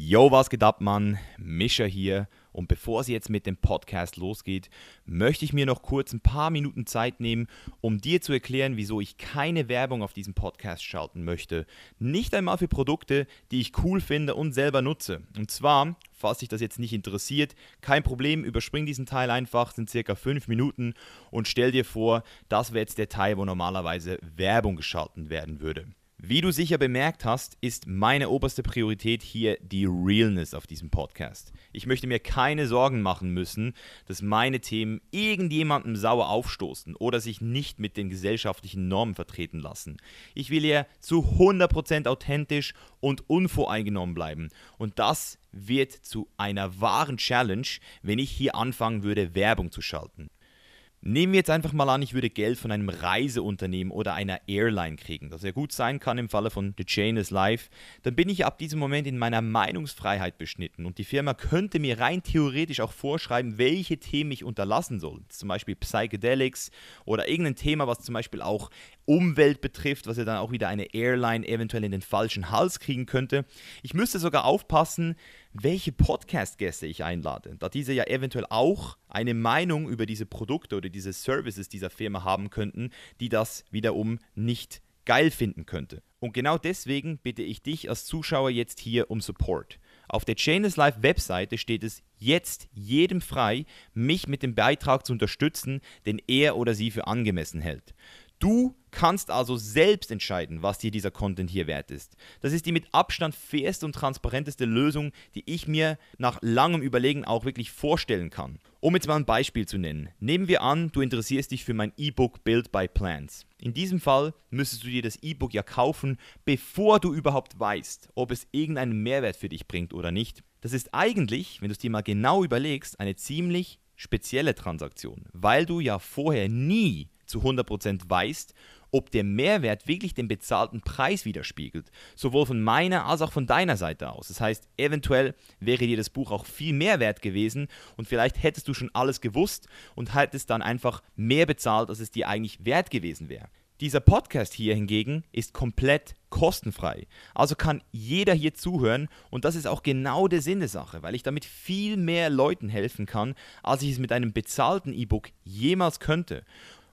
Yo, was geht ab, Mann? Mischa hier. Und bevor es jetzt mit dem Podcast losgeht, möchte ich mir noch kurz ein paar Minuten Zeit nehmen, um dir zu erklären, wieso ich keine Werbung auf diesem Podcast schalten möchte. Nicht einmal für Produkte, die ich cool finde und selber nutze. Und zwar, falls dich das jetzt nicht interessiert, kein Problem, überspring diesen Teil einfach, sind circa fünf Minuten und stell dir vor, das wäre jetzt der Teil, wo normalerweise Werbung geschalten werden würde. Wie du sicher bemerkt hast, ist meine oberste Priorität hier die Realness auf diesem Podcast. Ich möchte mir keine Sorgen machen müssen, dass meine Themen irgendjemandem sauer aufstoßen oder sich nicht mit den gesellschaftlichen Normen vertreten lassen. Ich will hier zu 100% authentisch und unvoreingenommen bleiben. Und das wird zu einer wahren Challenge, wenn ich hier anfangen würde, Werbung zu schalten. Nehmen wir jetzt einfach mal an, ich würde Geld von einem Reiseunternehmen oder einer Airline kriegen, das ja gut sein kann im Falle von The Chain is Life, dann bin ich ab diesem Moment in meiner Meinungsfreiheit beschnitten und die Firma könnte mir rein theoretisch auch vorschreiben, welche Themen ich unterlassen soll. Zum Beispiel Psychedelics oder irgendein Thema, was zum Beispiel auch Umwelt betrifft, was ja dann auch wieder eine Airline eventuell in den falschen Hals kriegen könnte. Ich müsste sogar aufpassen, welche Podcast-Gäste ich einlade, da diese ja eventuell auch eine Meinung über diese Produkte oder diese Services dieser Firma haben könnten, die das wiederum nicht geil finden könnte. Und genau deswegen bitte ich dich als Zuschauer jetzt hier um Support. Auf der Chainless Live Webseite steht es jetzt jedem frei, mich mit dem Beitrag zu unterstützen, den er oder sie für angemessen hält. Du kannst also selbst entscheiden, was dir dieser Content hier wert ist. Das ist die mit Abstand fairste und transparenteste Lösung, die ich mir nach langem Überlegen auch wirklich vorstellen kann. Um jetzt mal ein Beispiel zu nennen. Nehmen wir an, du interessierst dich für mein E-Book Build by Plans. In diesem Fall müsstest du dir das E-Book ja kaufen, bevor du überhaupt weißt, ob es irgendeinen Mehrwert für dich bringt oder nicht. Das ist eigentlich, wenn du es dir mal genau überlegst, eine ziemlich spezielle Transaktion, weil du ja vorher nie zu 100% weißt, ob der Mehrwert wirklich den bezahlten Preis widerspiegelt, sowohl von meiner als auch von deiner Seite aus. Das heißt, eventuell wäre dir das Buch auch viel mehr wert gewesen und vielleicht hättest du schon alles gewusst und hättest dann einfach mehr bezahlt, als es dir eigentlich wert gewesen wäre. Dieser Podcast hier hingegen ist komplett kostenfrei. Also kann jeder hier zuhören und das ist auch genau der Sinn der Sache, weil ich damit viel mehr Leuten helfen kann, als ich es mit einem bezahlten E-Book jemals könnte.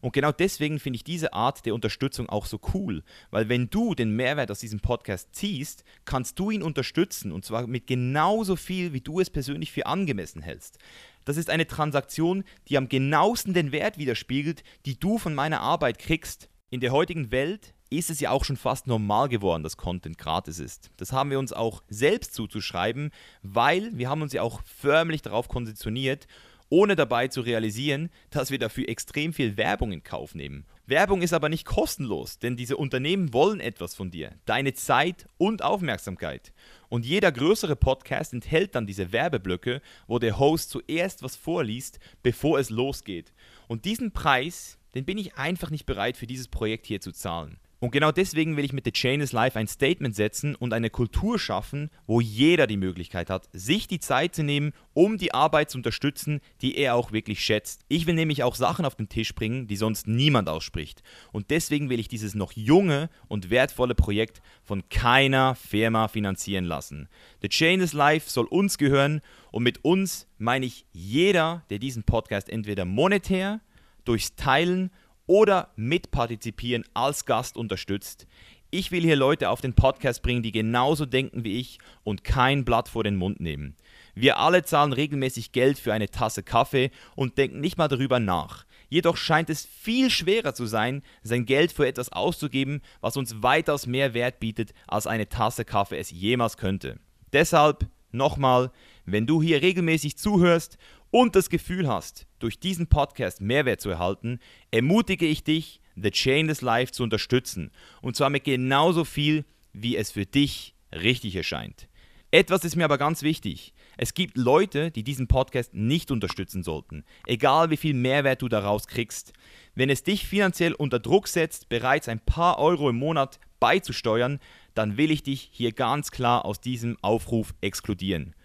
Und genau deswegen finde ich diese Art der Unterstützung auch so cool, weil wenn du den Mehrwert aus diesem Podcast ziehst, kannst du ihn unterstützen und zwar mit genauso viel, wie du es persönlich für angemessen hältst. Das ist eine Transaktion, die am genauesten den Wert widerspiegelt, die du von meiner Arbeit kriegst. In der heutigen Welt ist es ja auch schon fast normal geworden, dass Content gratis ist. Das haben wir uns auch selbst zuzuschreiben, weil wir haben uns ja auch förmlich darauf konditioniert ohne dabei zu realisieren, dass wir dafür extrem viel Werbung in Kauf nehmen. Werbung ist aber nicht kostenlos, denn diese Unternehmen wollen etwas von dir, deine Zeit und Aufmerksamkeit. Und jeder größere Podcast enthält dann diese Werbeblöcke, wo der Host zuerst was vorliest, bevor es losgeht. Und diesen Preis, den bin ich einfach nicht bereit für dieses Projekt hier zu zahlen. Und genau deswegen will ich mit The Chain is Life ein Statement setzen und eine Kultur schaffen, wo jeder die Möglichkeit hat, sich die Zeit zu nehmen, um die Arbeit zu unterstützen, die er auch wirklich schätzt. Ich will nämlich auch Sachen auf den Tisch bringen, die sonst niemand ausspricht. Und deswegen will ich dieses noch junge und wertvolle Projekt von keiner Firma finanzieren lassen. The Chain is Life soll uns gehören und mit uns meine ich jeder, der diesen Podcast entweder monetär, durchs Teilen oder mitpartizipieren als Gast unterstützt. Ich will hier Leute auf den Podcast bringen, die genauso denken wie ich und kein Blatt vor den Mund nehmen. Wir alle zahlen regelmäßig Geld für eine Tasse Kaffee und denken nicht mal darüber nach. Jedoch scheint es viel schwerer zu sein, sein Geld für etwas auszugeben, was uns weitaus mehr Wert bietet, als eine Tasse Kaffee es jemals könnte. Deshalb nochmal, wenn du hier regelmäßig zuhörst und das Gefühl hast, durch diesen Podcast Mehrwert zu erhalten, ermutige ich dich, The Chainless Life zu unterstützen. Und zwar mit genauso viel, wie es für dich richtig erscheint. Etwas ist mir aber ganz wichtig. Es gibt Leute, die diesen Podcast nicht unterstützen sollten, egal wie viel Mehrwert du daraus kriegst. Wenn es dich finanziell unter Druck setzt, bereits ein paar Euro im Monat beizusteuern, dann will ich dich hier ganz klar aus diesem Aufruf exkludieren.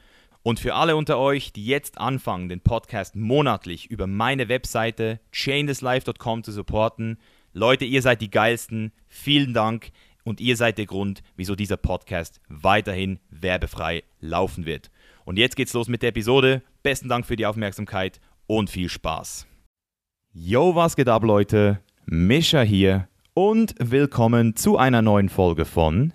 Und für alle unter euch, die jetzt anfangen, den Podcast monatlich über meine Webseite chainlesslife.com zu supporten, Leute, ihr seid die geilsten. Vielen Dank. und ihr seid der Grund, wieso dieser Podcast weiterhin werbefrei laufen wird. Und jetzt geht's los mit der Episode. Besten Dank für die Aufmerksamkeit und viel Spaß. Yo, was geht ab, Leute? Mischa hier und willkommen zu einer neuen Folge von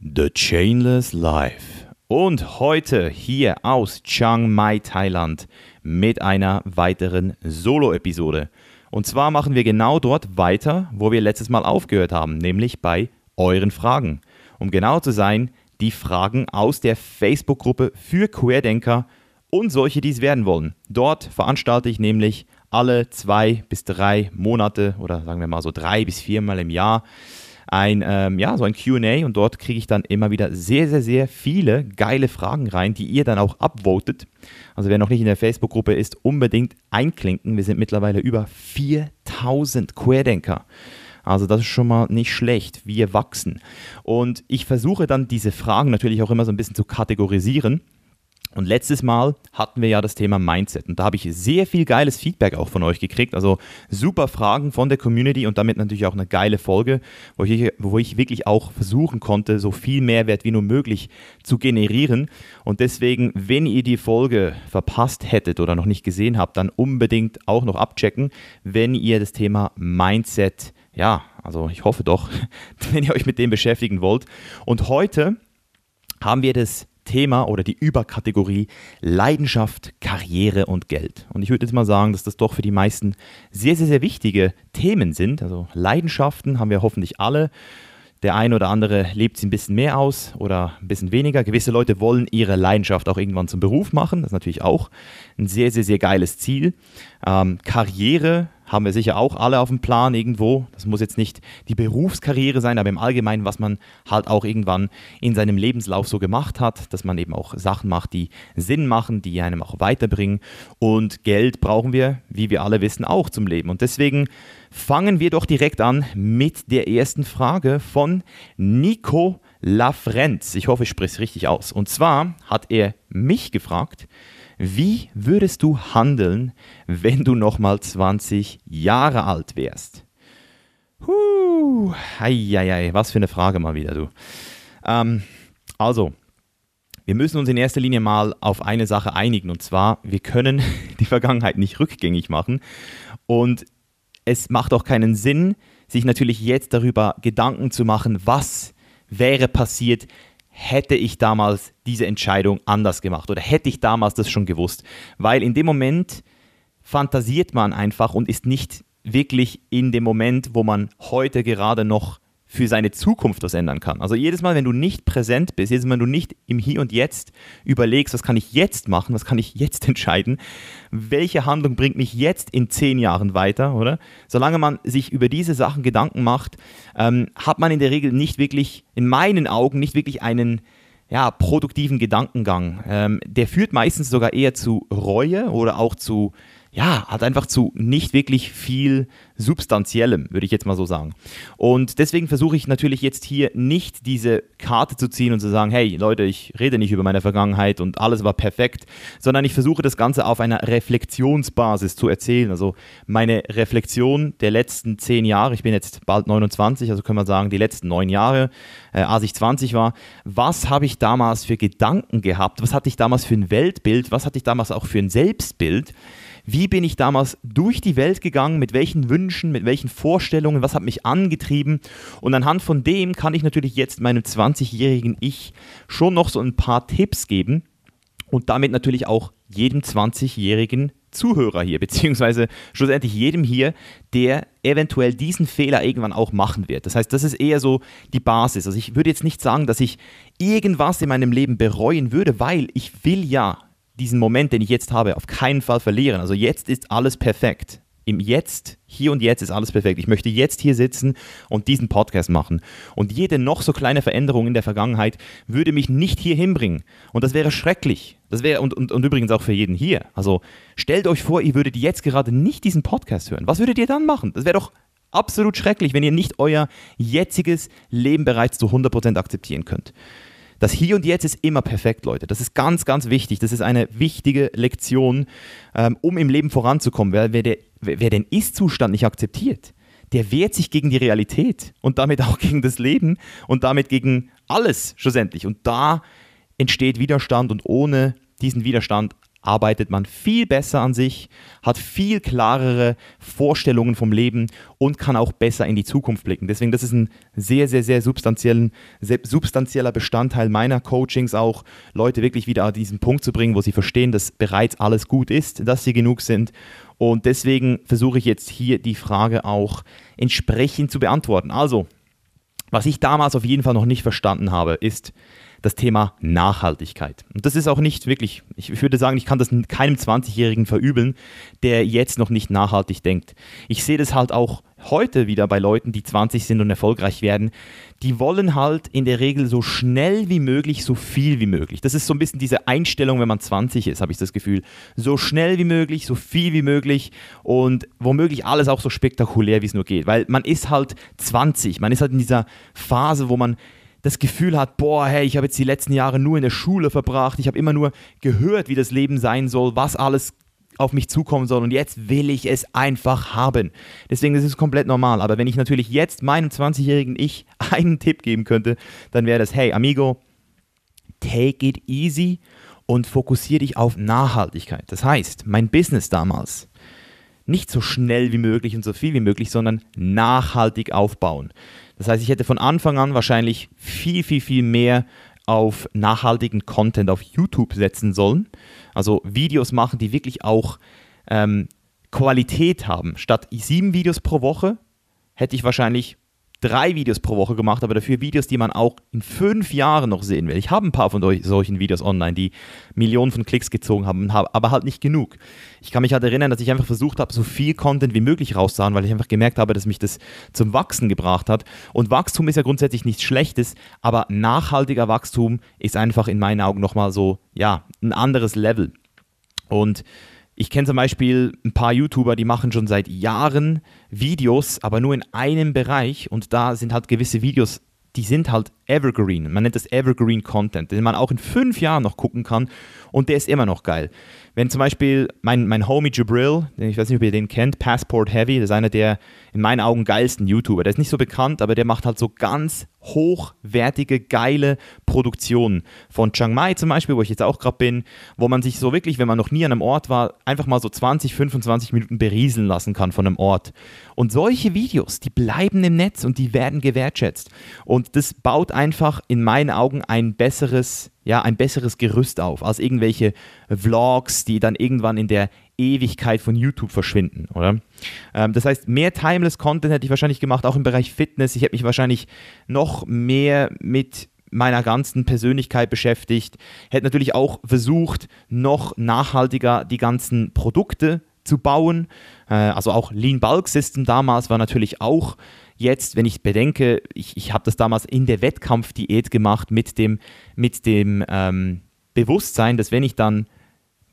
The Chainless Life. Und heute hier aus Chiang Mai, Thailand, mit einer weiteren Solo-Episode. Und zwar machen wir genau dort weiter, wo wir letztes Mal aufgehört haben, nämlich bei euren Fragen. Um genau zu sein, die Fragen aus der Facebook-Gruppe für Querdenker und solche, die es werden wollen. Dort veranstalte ich nämlich alle zwei bis drei Monate oder sagen wir mal so drei bis viermal im Jahr ein, ähm, ja, so ein QA und dort kriege ich dann immer wieder sehr, sehr, sehr viele geile Fragen rein, die ihr dann auch upvotet. Also wer noch nicht in der Facebook-Gruppe ist, unbedingt einklinken. Wir sind mittlerweile über 4000 Querdenker. Also das ist schon mal nicht schlecht. Wir wachsen. Und ich versuche dann diese Fragen natürlich auch immer so ein bisschen zu kategorisieren. Und letztes Mal hatten wir ja das Thema Mindset und da habe ich sehr viel geiles Feedback auch von euch gekriegt. Also super Fragen von der Community und damit natürlich auch eine geile Folge, wo ich, wo ich wirklich auch versuchen konnte, so viel Mehrwert wie nur möglich zu generieren. Und deswegen, wenn ihr die Folge verpasst hättet oder noch nicht gesehen habt, dann unbedingt auch noch abchecken, wenn ihr das Thema Mindset ja, also ich hoffe doch, wenn ihr euch mit dem beschäftigen wollt. Und heute haben wir das Thema oder die Überkategorie Leidenschaft, Karriere und Geld. Und ich würde jetzt mal sagen, dass das doch für die meisten sehr, sehr, sehr wichtige Themen sind. Also Leidenschaften haben wir hoffentlich alle. Der eine oder andere lebt sie ein bisschen mehr aus oder ein bisschen weniger. Gewisse Leute wollen ihre Leidenschaft auch irgendwann zum Beruf machen. Das ist natürlich auch ein sehr, sehr, sehr geiles Ziel. Ähm, Karriere haben wir sicher auch alle auf dem Plan irgendwo. Das muss jetzt nicht die Berufskarriere sein, aber im Allgemeinen, was man halt auch irgendwann in seinem Lebenslauf so gemacht hat, dass man eben auch Sachen macht, die Sinn machen, die einem auch weiterbringen. Und Geld brauchen wir, wie wir alle wissen, auch zum Leben. Und deswegen fangen wir doch direkt an mit der ersten Frage von Nico Lafrenz. Ich hoffe, ich spreche es richtig aus. Und zwar hat er mich gefragt, wie würdest du handeln, wenn du nochmal 20 Jahre alt wärst? Huh, ei, was für eine Frage mal wieder, du. Ähm, also, wir müssen uns in erster Linie mal auf eine Sache einigen und zwar, wir können die Vergangenheit nicht rückgängig machen und es macht auch keinen Sinn, sich natürlich jetzt darüber Gedanken zu machen, was wäre passiert, hätte ich damals diese Entscheidung anders gemacht oder hätte ich damals das schon gewusst. Weil in dem Moment fantasiert man einfach und ist nicht wirklich in dem Moment, wo man heute gerade noch für seine Zukunft was ändern kann. Also jedes Mal, wenn du nicht präsent bist, jedes Mal, wenn du nicht im Hier und Jetzt überlegst, was kann ich jetzt machen, was kann ich jetzt entscheiden, welche Handlung bringt mich jetzt in zehn Jahren weiter, oder? Solange man sich über diese Sachen Gedanken macht, ähm, hat man in der Regel nicht wirklich, in meinen Augen, nicht wirklich einen ja, produktiven Gedankengang. Ähm, der führt meistens sogar eher zu Reue oder auch zu ja, hat einfach zu nicht wirklich viel Substanziellem, würde ich jetzt mal so sagen. Und deswegen versuche ich natürlich jetzt hier nicht diese Karte zu ziehen und zu sagen, hey Leute, ich rede nicht über meine Vergangenheit und alles war perfekt, sondern ich versuche das Ganze auf einer Reflexionsbasis zu erzählen. Also meine Reflexion der letzten zehn Jahre, ich bin jetzt bald 29, also können wir sagen, die letzten neun Jahre, äh, als ich 20 war, was habe ich damals für Gedanken gehabt? Was hatte ich damals für ein Weltbild? Was hatte ich damals auch für ein Selbstbild? Wie bin ich damals durch die Welt gegangen? Mit welchen Wünschen, mit welchen Vorstellungen? Was hat mich angetrieben? Und anhand von dem kann ich natürlich jetzt meinem 20-jährigen Ich schon noch so ein paar Tipps geben und damit natürlich auch jedem 20-jährigen Zuhörer hier, beziehungsweise schlussendlich jedem hier, der eventuell diesen Fehler irgendwann auch machen wird. Das heißt, das ist eher so die Basis. Also ich würde jetzt nicht sagen, dass ich irgendwas in meinem Leben bereuen würde, weil ich will ja diesen Moment, den ich jetzt habe, auf keinen Fall verlieren. Also jetzt ist alles perfekt. Im Jetzt, hier und jetzt ist alles perfekt. Ich möchte jetzt hier sitzen und diesen Podcast machen. Und jede noch so kleine Veränderung in der Vergangenheit würde mich nicht hier hinbringen. Und das wäre schrecklich. Das wäre, und, und, und übrigens auch für jeden hier. Also stellt euch vor, ihr würdet jetzt gerade nicht diesen Podcast hören. Was würdet ihr dann machen? Das wäre doch absolut schrecklich, wenn ihr nicht euer jetziges Leben bereits zu 100% akzeptieren könnt. Das Hier und Jetzt ist immer perfekt, Leute. Das ist ganz, ganz wichtig. Das ist eine wichtige Lektion, ähm, um im Leben voranzukommen. Wer, wer, der, wer den Ist-Zustand nicht akzeptiert, der wehrt sich gegen die Realität und damit auch gegen das Leben und damit gegen alles schlussendlich. Und da entsteht Widerstand und ohne diesen Widerstand arbeitet man viel besser an sich, hat viel klarere Vorstellungen vom Leben und kann auch besser in die Zukunft blicken. Deswegen, das ist ein sehr, sehr, sehr, substanziellen, substanzieller Bestandteil meiner Coachings auch, Leute wirklich wieder an diesen Punkt zu bringen, wo sie verstehen, dass bereits alles gut ist, dass sie genug sind. Und deswegen versuche ich jetzt hier die Frage auch entsprechend zu beantworten. Also, was ich damals auf jeden Fall noch nicht verstanden habe, ist, das Thema Nachhaltigkeit. Und das ist auch nicht wirklich, ich würde sagen, ich kann das keinem 20-Jährigen verübeln, der jetzt noch nicht nachhaltig denkt. Ich sehe das halt auch heute wieder bei Leuten, die 20 sind und erfolgreich werden. Die wollen halt in der Regel so schnell wie möglich, so viel wie möglich. Das ist so ein bisschen diese Einstellung, wenn man 20 ist, habe ich das Gefühl. So schnell wie möglich, so viel wie möglich und womöglich alles auch so spektakulär, wie es nur geht. Weil man ist halt 20, man ist halt in dieser Phase, wo man das Gefühl hat, boah, hey, ich habe jetzt die letzten Jahre nur in der Schule verbracht, ich habe immer nur gehört, wie das Leben sein soll, was alles auf mich zukommen soll und jetzt will ich es einfach haben. Deswegen ist es komplett normal. Aber wenn ich natürlich jetzt meinem 20-jährigen Ich einen Tipp geben könnte, dann wäre das, hey, amigo, take it easy und fokussiere dich auf Nachhaltigkeit. Das heißt, mein Business damals, nicht so schnell wie möglich und so viel wie möglich, sondern nachhaltig aufbauen. Das heißt, ich hätte von Anfang an wahrscheinlich viel, viel, viel mehr auf nachhaltigen Content auf YouTube setzen sollen. Also Videos machen, die wirklich auch ähm, Qualität haben. Statt sieben Videos pro Woche hätte ich wahrscheinlich drei Videos pro Woche gemacht, aber dafür Videos, die man auch in fünf Jahren noch sehen will. Ich habe ein paar von solchen Videos online, die Millionen von Klicks gezogen haben, aber halt nicht genug. Ich kann mich halt erinnern, dass ich einfach versucht habe, so viel Content wie möglich rauszuhauen, weil ich einfach gemerkt habe, dass mich das zum Wachsen gebracht hat. Und Wachstum ist ja grundsätzlich nichts Schlechtes, aber nachhaltiger Wachstum ist einfach in meinen Augen nochmal so, ja, ein anderes Level. Und ich kenne zum Beispiel ein paar YouTuber, die machen schon seit Jahren Videos, aber nur in einem Bereich und da sind halt gewisse Videos, die sind halt Evergreen. Man nennt das Evergreen Content, den man auch in fünf Jahren noch gucken kann und der ist immer noch geil. Wenn zum Beispiel mein, mein Homie Jabril, ich weiß nicht, ob ihr den kennt, Passport Heavy, das ist einer der in meinen Augen geilsten YouTuber. Der ist nicht so bekannt, aber der macht halt so ganz hochwertige, geile Produktionen. Von Chiang Mai zum Beispiel, wo ich jetzt auch gerade bin, wo man sich so wirklich, wenn man noch nie an einem Ort war, einfach mal so 20, 25 Minuten berieseln lassen kann von einem Ort. Und solche Videos, die bleiben im Netz und die werden gewertschätzt. Und das baut einfach in meinen Augen ein besseres ja, ein besseres Gerüst auf als irgendwelche Vlogs, die dann irgendwann in der Ewigkeit von YouTube verschwinden, oder? Ähm, das heißt, mehr Timeless Content hätte ich wahrscheinlich gemacht, auch im Bereich Fitness. Ich hätte mich wahrscheinlich noch mehr mit meiner ganzen Persönlichkeit beschäftigt, hätte natürlich auch versucht, noch nachhaltiger die ganzen Produkte zu bauen. Äh, also auch Lean Bulk System damals war natürlich auch jetzt, wenn ich bedenke, ich, ich habe das damals in der Wettkampfdiät gemacht mit dem, mit dem ähm, Bewusstsein, dass wenn ich dann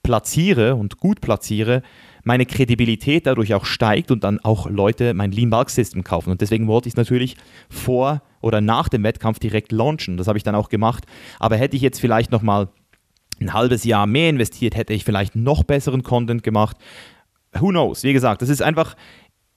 platziere und gut platziere, meine Kredibilität dadurch auch steigt und dann auch Leute mein Lean Bulk System kaufen. Und deswegen wollte ich es natürlich vor oder nach dem Wettkampf direkt launchen. Das habe ich dann auch gemacht. Aber hätte ich jetzt vielleicht nochmal ein halbes Jahr mehr investiert, hätte ich vielleicht noch besseren Content gemacht. Who knows? Wie gesagt, das ist einfach,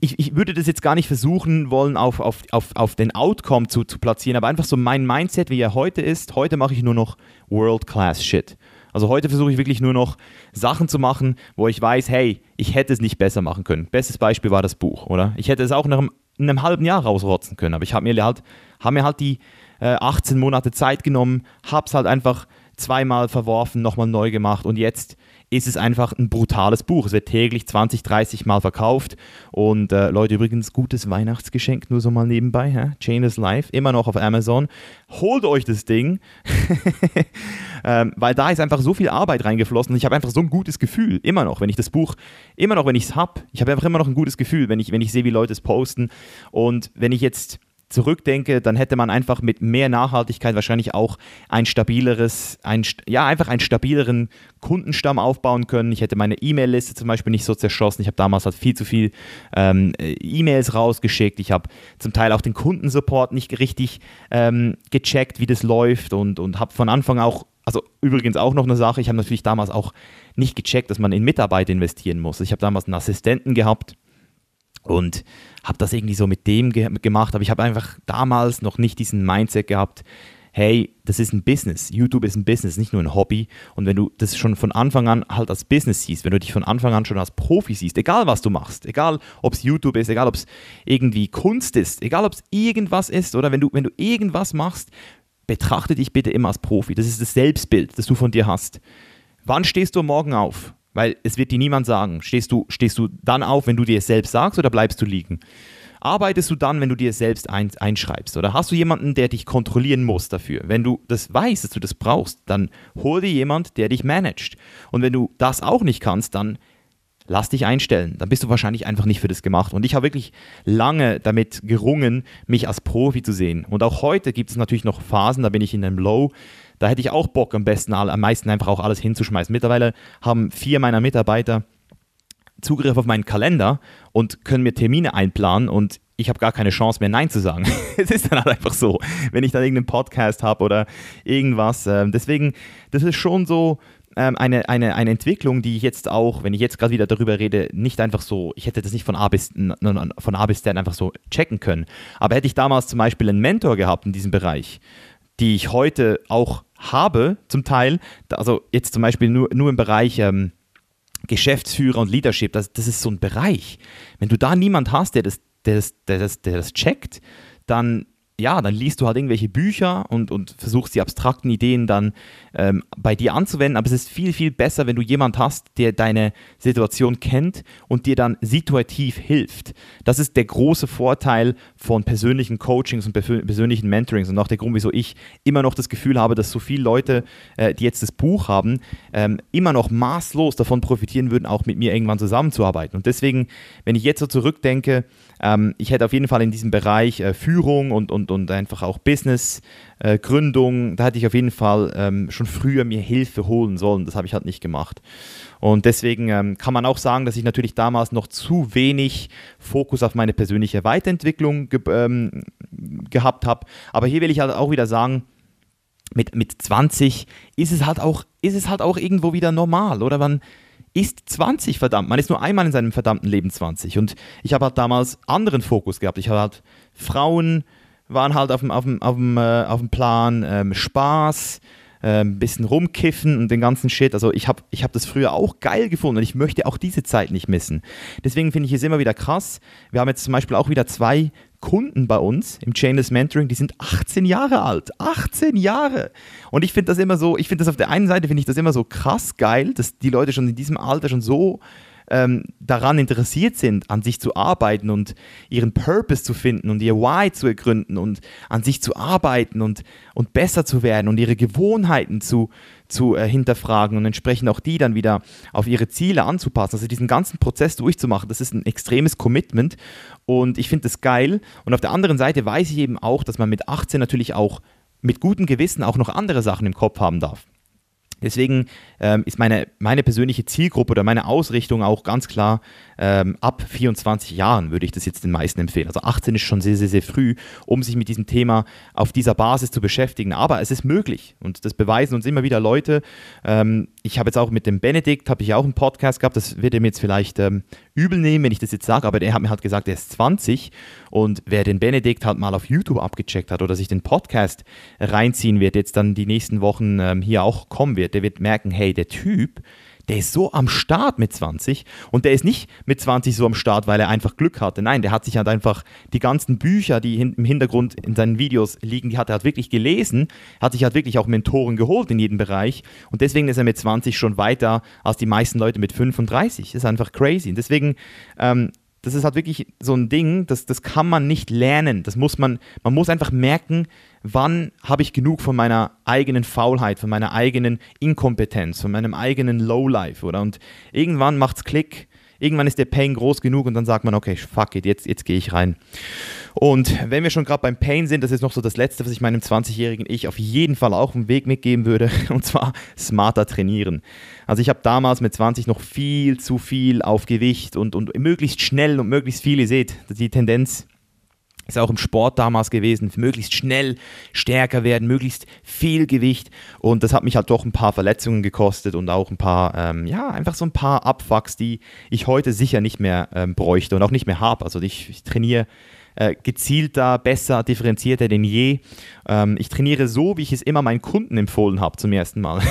ich, ich würde das jetzt gar nicht versuchen wollen, auf, auf, auf, auf den Outcome zu, zu platzieren, aber einfach so mein Mindset, wie er heute ist. Heute mache ich nur noch World-Class-Shit. Also heute versuche ich wirklich nur noch Sachen zu machen, wo ich weiß, hey, ich hätte es nicht besser machen können. Bestes Beispiel war das Buch, oder? Ich hätte es auch nach einem, in einem halben Jahr rausrotzen können, aber ich habe mir halt, hab mir halt die äh, 18 Monate Zeit genommen, habe es halt einfach zweimal verworfen, nochmal neu gemacht und jetzt ist es einfach ein brutales Buch. Es wird täglich 20, 30 Mal verkauft. Und äh, Leute, übrigens, gutes Weihnachtsgeschenk, nur so mal nebenbei. Hä? Chain is Life, immer noch auf Amazon. Holt euch das Ding, ähm, weil da ist einfach so viel Arbeit reingeflossen. Ich habe einfach so ein gutes Gefühl, immer noch, wenn ich das Buch, immer noch, wenn ich es habe. Ich habe einfach immer noch ein gutes Gefühl, wenn ich, wenn ich sehe, wie Leute es posten. Und wenn ich jetzt zurückdenke, dann hätte man einfach mit mehr Nachhaltigkeit wahrscheinlich auch ein stabileres, ein, ja, einfach einen stabileren Kundenstamm aufbauen können. Ich hätte meine E-Mail-Liste zum Beispiel nicht so zerschossen. Ich habe damals halt viel zu viel ähm, E-Mails rausgeschickt. Ich habe zum Teil auch den Kundensupport nicht richtig ähm, gecheckt, wie das läuft und, und habe von Anfang auch, also übrigens auch noch eine Sache, ich habe natürlich damals auch nicht gecheckt, dass man in Mitarbeiter investieren muss. Ich habe damals einen Assistenten gehabt, und habe das irgendwie so mit dem ge gemacht, aber ich habe einfach damals noch nicht diesen Mindset gehabt, hey, das ist ein Business. YouTube ist ein Business, nicht nur ein Hobby. Und wenn du das schon von Anfang an halt als Business siehst, wenn du dich von Anfang an schon als Profi siehst, egal was du machst, egal ob es YouTube ist, egal ob es irgendwie Kunst ist, egal ob es irgendwas ist, oder wenn du, wenn du irgendwas machst, betrachte dich bitte immer als Profi. Das ist das Selbstbild, das du von dir hast. Wann stehst du morgen auf? Weil es wird dir niemand sagen. Stehst du, stehst du dann auf, wenn du dir es selbst sagst oder bleibst du liegen? Arbeitest du dann, wenn du dir selbst ein, einschreibst? Oder hast du jemanden, der dich kontrollieren muss dafür? Wenn du das weißt, dass du das brauchst, dann hol dir jemand, der dich managt. Und wenn du das auch nicht kannst, dann lass dich einstellen. Dann bist du wahrscheinlich einfach nicht für das gemacht. Und ich habe wirklich lange damit gerungen, mich als Profi zu sehen. Und auch heute gibt es natürlich noch Phasen, da bin ich in einem Low. Da hätte ich auch Bock, am besten, am meisten einfach auch alles hinzuschmeißen. Mittlerweile haben vier meiner Mitarbeiter Zugriff auf meinen Kalender und können mir Termine einplanen und ich habe gar keine Chance mehr Nein zu sagen. es ist dann halt einfach so, wenn ich dann irgendeinen Podcast habe oder irgendwas. Ähm, deswegen, das ist schon so ähm, eine, eine, eine Entwicklung, die ich jetzt auch, wenn ich jetzt gerade wieder darüber rede, nicht einfach so, ich hätte das nicht von A bis, von A bis Z einfach so checken können. Aber hätte ich damals zum Beispiel einen Mentor gehabt in diesem Bereich, die ich heute auch habe, zum Teil, also jetzt zum Beispiel nur, nur im Bereich ähm, Geschäftsführer und Leadership, das, das ist so ein Bereich. Wenn du da niemand hast, der das, der das, der das, der das checkt, dann ja, dann liest du halt irgendwelche Bücher und, und versuchst die abstrakten Ideen dann ähm, bei dir anzuwenden. Aber es ist viel, viel besser, wenn du jemand hast, der deine Situation kennt und dir dann situativ hilft. Das ist der große Vorteil von persönlichen Coachings und persönlichen Mentorings und auch der Grund, wieso ich immer noch das Gefühl habe, dass so viele Leute, äh, die jetzt das Buch haben, ähm, immer noch maßlos davon profitieren würden, auch mit mir irgendwann zusammenzuarbeiten. Und deswegen, wenn ich jetzt so zurückdenke, ähm, ich hätte auf jeden Fall in diesem Bereich äh, Führung und, und, und einfach auch Business, äh, Gründung, da hätte ich auf jeden Fall ähm, schon früher mir Hilfe holen sollen. Das habe ich halt nicht gemacht. Und deswegen ähm, kann man auch sagen, dass ich natürlich damals noch zu wenig Fokus auf meine persönliche Weiterentwicklung ge ähm, gehabt habe. Aber hier will ich halt auch wieder sagen, mit, mit 20 ist es halt auch, ist es halt auch irgendwo wieder normal, oder? Man, ist 20, verdammt. Man ist nur einmal in seinem verdammten Leben 20. Und ich habe halt damals anderen Fokus gehabt. Ich habe halt Frauen waren halt auf dem, auf dem, auf dem, äh, auf dem Plan, ähm, Spaß, äh, ein bisschen rumkiffen und den ganzen Shit. Also ich habe ich hab das früher auch geil gefunden und ich möchte auch diese Zeit nicht missen. Deswegen finde ich es immer wieder krass. Wir haben jetzt zum Beispiel auch wieder zwei Kunden bei uns im Chainless Mentoring, die sind 18 Jahre alt. 18 Jahre! Und ich finde das immer so, ich finde das auf der einen Seite, finde ich das immer so krass geil, dass die Leute schon in diesem Alter schon so ähm, daran interessiert sind, an sich zu arbeiten und ihren Purpose zu finden und ihr Why zu ergründen und an sich zu arbeiten und, und besser zu werden und ihre Gewohnheiten zu, zu äh, hinterfragen und entsprechend auch die dann wieder auf ihre Ziele anzupassen. Also diesen ganzen Prozess durchzumachen, das ist ein extremes Commitment und ich finde das geil. Und auf der anderen Seite weiß ich eben auch, dass man mit 18 natürlich auch mit gutem Gewissen auch noch andere Sachen im Kopf haben darf. Deswegen ähm, ist meine, meine persönliche Zielgruppe oder meine Ausrichtung auch ganz klar ähm, ab 24 Jahren würde ich das jetzt den meisten empfehlen. Also 18 ist schon sehr, sehr, sehr früh, um sich mit diesem Thema auf dieser Basis zu beschäftigen. Aber es ist möglich und das beweisen uns immer wieder Leute. Ähm, ich habe jetzt auch mit dem Benedikt, habe ich auch einen Podcast gehabt, das wird er mir jetzt vielleicht ähm, übel nehmen, wenn ich das jetzt sage, aber er hat mir halt gesagt, er ist 20 und wer den Benedikt halt mal auf YouTube abgecheckt hat oder sich den Podcast reinziehen wird, jetzt dann die nächsten Wochen ähm, hier auch kommen wird, der wird merken, hey, der Typ, der ist so am Start mit 20 und der ist nicht mit 20 so am Start, weil er einfach Glück hatte. Nein, der hat sich halt einfach die ganzen Bücher, die im Hintergrund in seinen Videos liegen, die hat er halt wirklich gelesen, hat sich halt wirklich auch Mentoren geholt in jedem Bereich und deswegen ist er mit 20 schon weiter als die meisten Leute mit 35. Das ist einfach crazy. Und deswegen ähm, das ist halt wirklich so ein Ding, das, das kann man nicht lernen. Das muss man, man muss einfach merken, wann habe ich genug von meiner eigenen Faulheit, von meiner eigenen Inkompetenz, von meinem eigenen Lowlife, oder? Und irgendwann macht es Klick, irgendwann ist der Pain groß genug und dann sagt man, okay, fuck it, jetzt, jetzt gehe ich rein. Und wenn wir schon gerade beim Pain sind, das ist noch so das Letzte, was ich meinem 20-jährigen Ich auf jeden Fall auch einen Weg mitgeben würde, und zwar smarter trainieren. Also ich habe damals mit 20 noch viel zu viel auf Gewicht und, und möglichst schnell und möglichst viel, ihr seht, die Tendenz ist auch im Sport damals gewesen, möglichst schnell stärker werden, möglichst viel Gewicht. Und das hat mich halt doch ein paar Verletzungen gekostet und auch ein paar, ähm, ja, einfach so ein paar Abfucks, die ich heute sicher nicht mehr ähm, bräuchte und auch nicht mehr habe. Also ich, ich trainiere äh, gezielter, besser, differenzierter denn je. Ähm, ich trainiere so, wie ich es immer meinen Kunden empfohlen habe zum ersten Mal.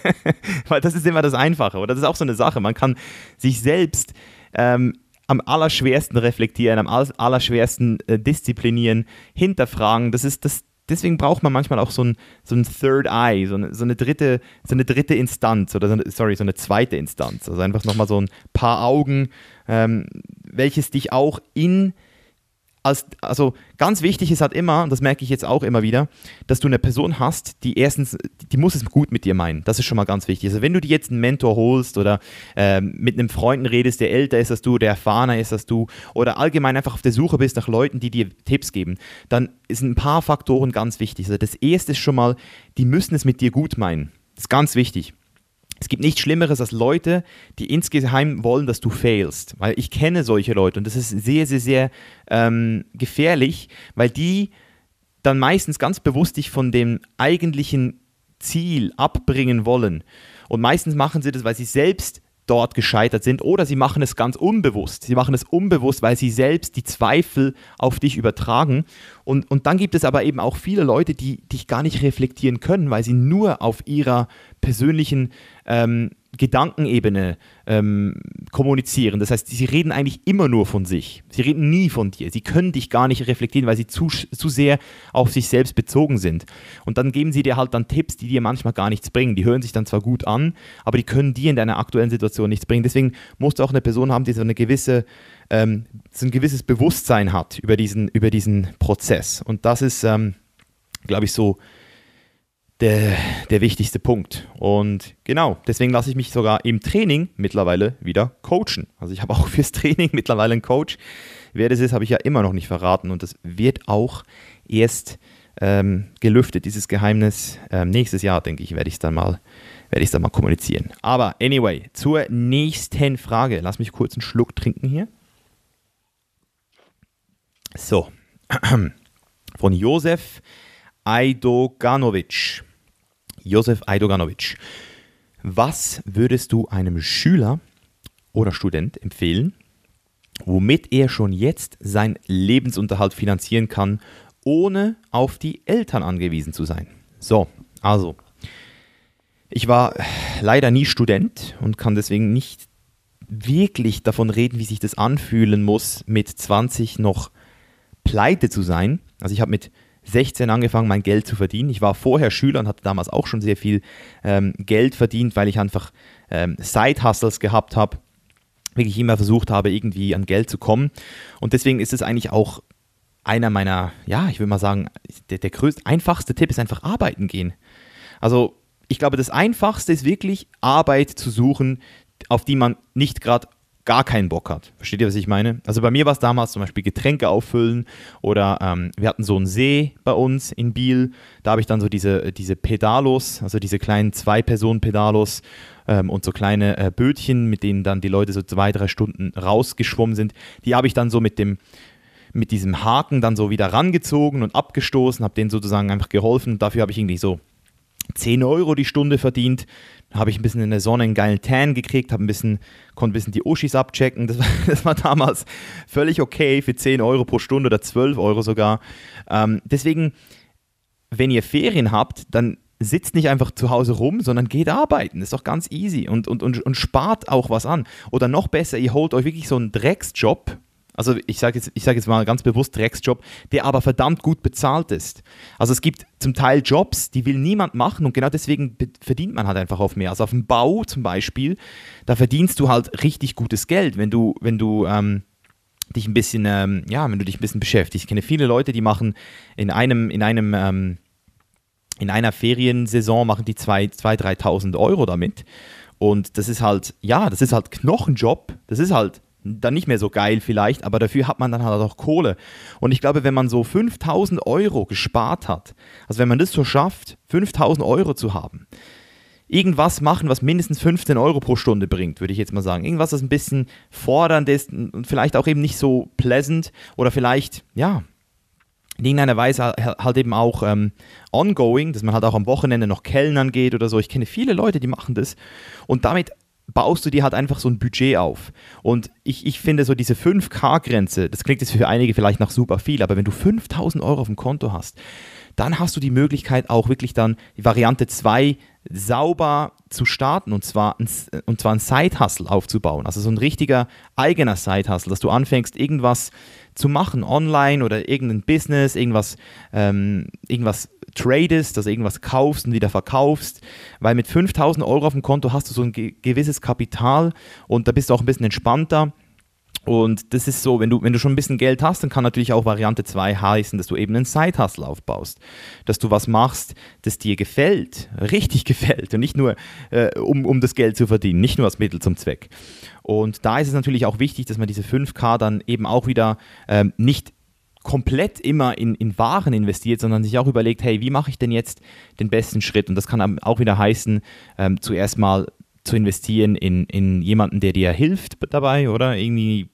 Weil das ist immer das Einfache. Oder das ist auch so eine Sache. Man kann sich selbst ähm, am allerschwersten reflektieren, am allerschwersten äh, disziplinieren, hinterfragen. Das ist das, deswegen braucht man manchmal auch so ein, so ein Third Eye, so eine, so eine, dritte, so eine dritte Instanz oder so eine, sorry, so eine zweite Instanz. Also einfach nochmal so ein paar Augen, ähm, welches dich auch in als, also ganz wichtig ist halt immer, und das merke ich jetzt auch immer wieder, dass du eine Person hast, die erstens, die muss es gut mit dir meinen. Das ist schon mal ganz wichtig. Also wenn du dir jetzt einen Mentor holst oder ähm, mit einem Freunden redest, der älter ist als du, der erfahrener ist als du oder allgemein einfach auf der Suche bist nach Leuten, die dir Tipps geben, dann sind ein paar Faktoren ganz wichtig. Also das erste ist schon mal, die müssen es mit dir gut meinen. Das ist ganz wichtig. Es gibt nichts Schlimmeres als Leute, die insgeheim wollen, dass du failst. Weil ich kenne solche Leute und das ist sehr, sehr, sehr ähm, gefährlich, weil die dann meistens ganz bewusst dich von dem eigentlichen Ziel abbringen wollen. Und meistens machen sie das, weil sie selbst dort gescheitert sind oder sie machen es ganz unbewusst. Sie machen es unbewusst, weil sie selbst die Zweifel auf dich übertragen. Und, und dann gibt es aber eben auch viele Leute, die dich gar nicht reflektieren können, weil sie nur auf ihrer persönlichen ähm, Gedankenebene ähm, kommunizieren. Das heißt, sie reden eigentlich immer nur von sich. Sie reden nie von dir. Sie können dich gar nicht reflektieren, weil sie zu, zu sehr auf sich selbst bezogen sind. Und dann geben sie dir halt dann Tipps, die dir manchmal gar nichts bringen. Die hören sich dann zwar gut an, aber die können dir in deiner aktuellen Situation nichts bringen. Deswegen musst du auch eine Person haben, die so eine gewisse ähm, so ein gewisses Bewusstsein hat über diesen, über diesen Prozess. Und das ist, ähm, glaube ich, so der, der wichtigste Punkt. Und genau, deswegen lasse ich mich sogar im Training mittlerweile wieder coachen. Also ich habe auch fürs Training mittlerweile einen Coach. Wer das ist, habe ich ja immer noch nicht verraten und das wird auch erst ähm, gelüftet, dieses Geheimnis. Ähm, nächstes Jahr, denke ich, werde ich es dann mal werde ich dann mal kommunizieren. Aber anyway, zur nächsten Frage. Lass mich kurz einen Schluck trinken hier. So, von Josef Aidoganovic. Josef Aidoganovic. Was würdest du einem Schüler oder Student empfehlen, womit er schon jetzt seinen Lebensunterhalt finanzieren kann, ohne auf die Eltern angewiesen zu sein? So, also, ich war leider nie Student und kann deswegen nicht wirklich davon reden, wie sich das anfühlen muss, mit 20 noch pleite zu sein. Also ich habe mit 16 angefangen, mein Geld zu verdienen. Ich war vorher Schüler und hatte damals auch schon sehr viel ähm, Geld verdient, weil ich einfach ähm, Side-Hustles gehabt habe, wirklich immer versucht habe, irgendwie an Geld zu kommen. Und deswegen ist es eigentlich auch einer meiner, ja, ich würde mal sagen, der, der größte, einfachste Tipp ist einfach arbeiten gehen. Also ich glaube, das Einfachste ist wirklich Arbeit zu suchen, auf die man nicht gerade gar keinen Bock hat. Versteht ihr, was ich meine? Also bei mir war es damals zum Beispiel Getränke auffüllen oder ähm, wir hatten so einen See bei uns in Biel. Da habe ich dann so diese, diese Pedalos, also diese kleinen Zwei-Personen-Pedalos ähm, und so kleine äh, Bötchen, mit denen dann die Leute so zwei, drei Stunden rausgeschwommen sind. Die habe ich dann so mit dem mit diesem Haken dann so wieder rangezogen und abgestoßen, habe denen sozusagen einfach geholfen. Dafür habe ich irgendwie so 10 Euro die Stunde verdient habe ich ein bisschen in der Sonne einen geilen Tan gekriegt, habe ein bisschen, konnte ein bisschen die Oschis abchecken. Das war, das war damals völlig okay für 10 Euro pro Stunde oder 12 Euro sogar. Ähm, deswegen, wenn ihr Ferien habt, dann sitzt nicht einfach zu Hause rum, sondern geht arbeiten. Das ist doch ganz easy und, und, und, und spart auch was an. Oder noch besser, ihr holt euch wirklich so einen Drecksjob, also ich sage jetzt, sag jetzt mal ganz bewusst Drecksjob, der aber verdammt gut bezahlt ist. Also es gibt zum Teil Jobs, die will niemand machen und genau deswegen verdient man halt einfach auf mehr. Also auf dem Bau zum Beispiel, da verdienst du halt richtig gutes Geld, wenn du, wenn du ähm, dich ein bisschen, ähm, ja, wenn du dich ein bisschen beschäftigst. Ich kenne viele Leute, die machen in einem, in einem, ähm, in einer Feriensaison machen die 2.000, 3.000 Euro damit. Und das ist halt, ja, das ist halt Knochenjob. Das ist halt dann nicht mehr so geil vielleicht, aber dafür hat man dann halt auch Kohle. Und ich glaube, wenn man so 5000 Euro gespart hat, also wenn man das so schafft, 5000 Euro zu haben, irgendwas machen, was mindestens 15 Euro pro Stunde bringt, würde ich jetzt mal sagen. Irgendwas, das ein bisschen fordernd ist und vielleicht auch eben nicht so pleasant oder vielleicht, ja, in irgendeiner Weise halt eben auch ähm, ongoing, dass man halt auch am Wochenende noch Kellnern geht oder so. Ich kenne viele Leute, die machen das und damit baust du dir halt einfach so ein Budget auf. Und ich, ich finde so diese 5K-Grenze, das klingt jetzt für einige vielleicht nach super viel, aber wenn du 5000 Euro auf dem Konto hast, dann hast du die Möglichkeit auch wirklich dann die Variante 2 sauber zu starten und zwar, ein, und zwar ein Side-Hustle aufzubauen. Also so ein richtiger eigener Side-Hustle, dass du anfängst, irgendwas zu machen, online oder irgendein Business, irgendwas, ähm, irgendwas tradest, also irgendwas kaufst und wieder verkaufst, weil mit 5000 Euro auf dem Konto hast du so ein gewisses Kapital und da bist du auch ein bisschen entspannter. Und das ist so, wenn du, wenn du schon ein bisschen Geld hast, dann kann natürlich auch Variante 2 heißen, dass du eben einen Side-Hustle aufbaust. Dass du was machst, das dir gefällt, richtig gefällt und nicht nur, äh, um, um das Geld zu verdienen, nicht nur als Mittel zum Zweck. Und da ist es natürlich auch wichtig, dass man diese 5K dann eben auch wieder ähm, nicht komplett immer in, in Waren investiert, sondern sich auch überlegt, hey, wie mache ich denn jetzt den besten Schritt? Und das kann auch wieder heißen, ähm, zuerst mal zu investieren in, in jemanden, der dir hilft dabei, oder? Irgendwie,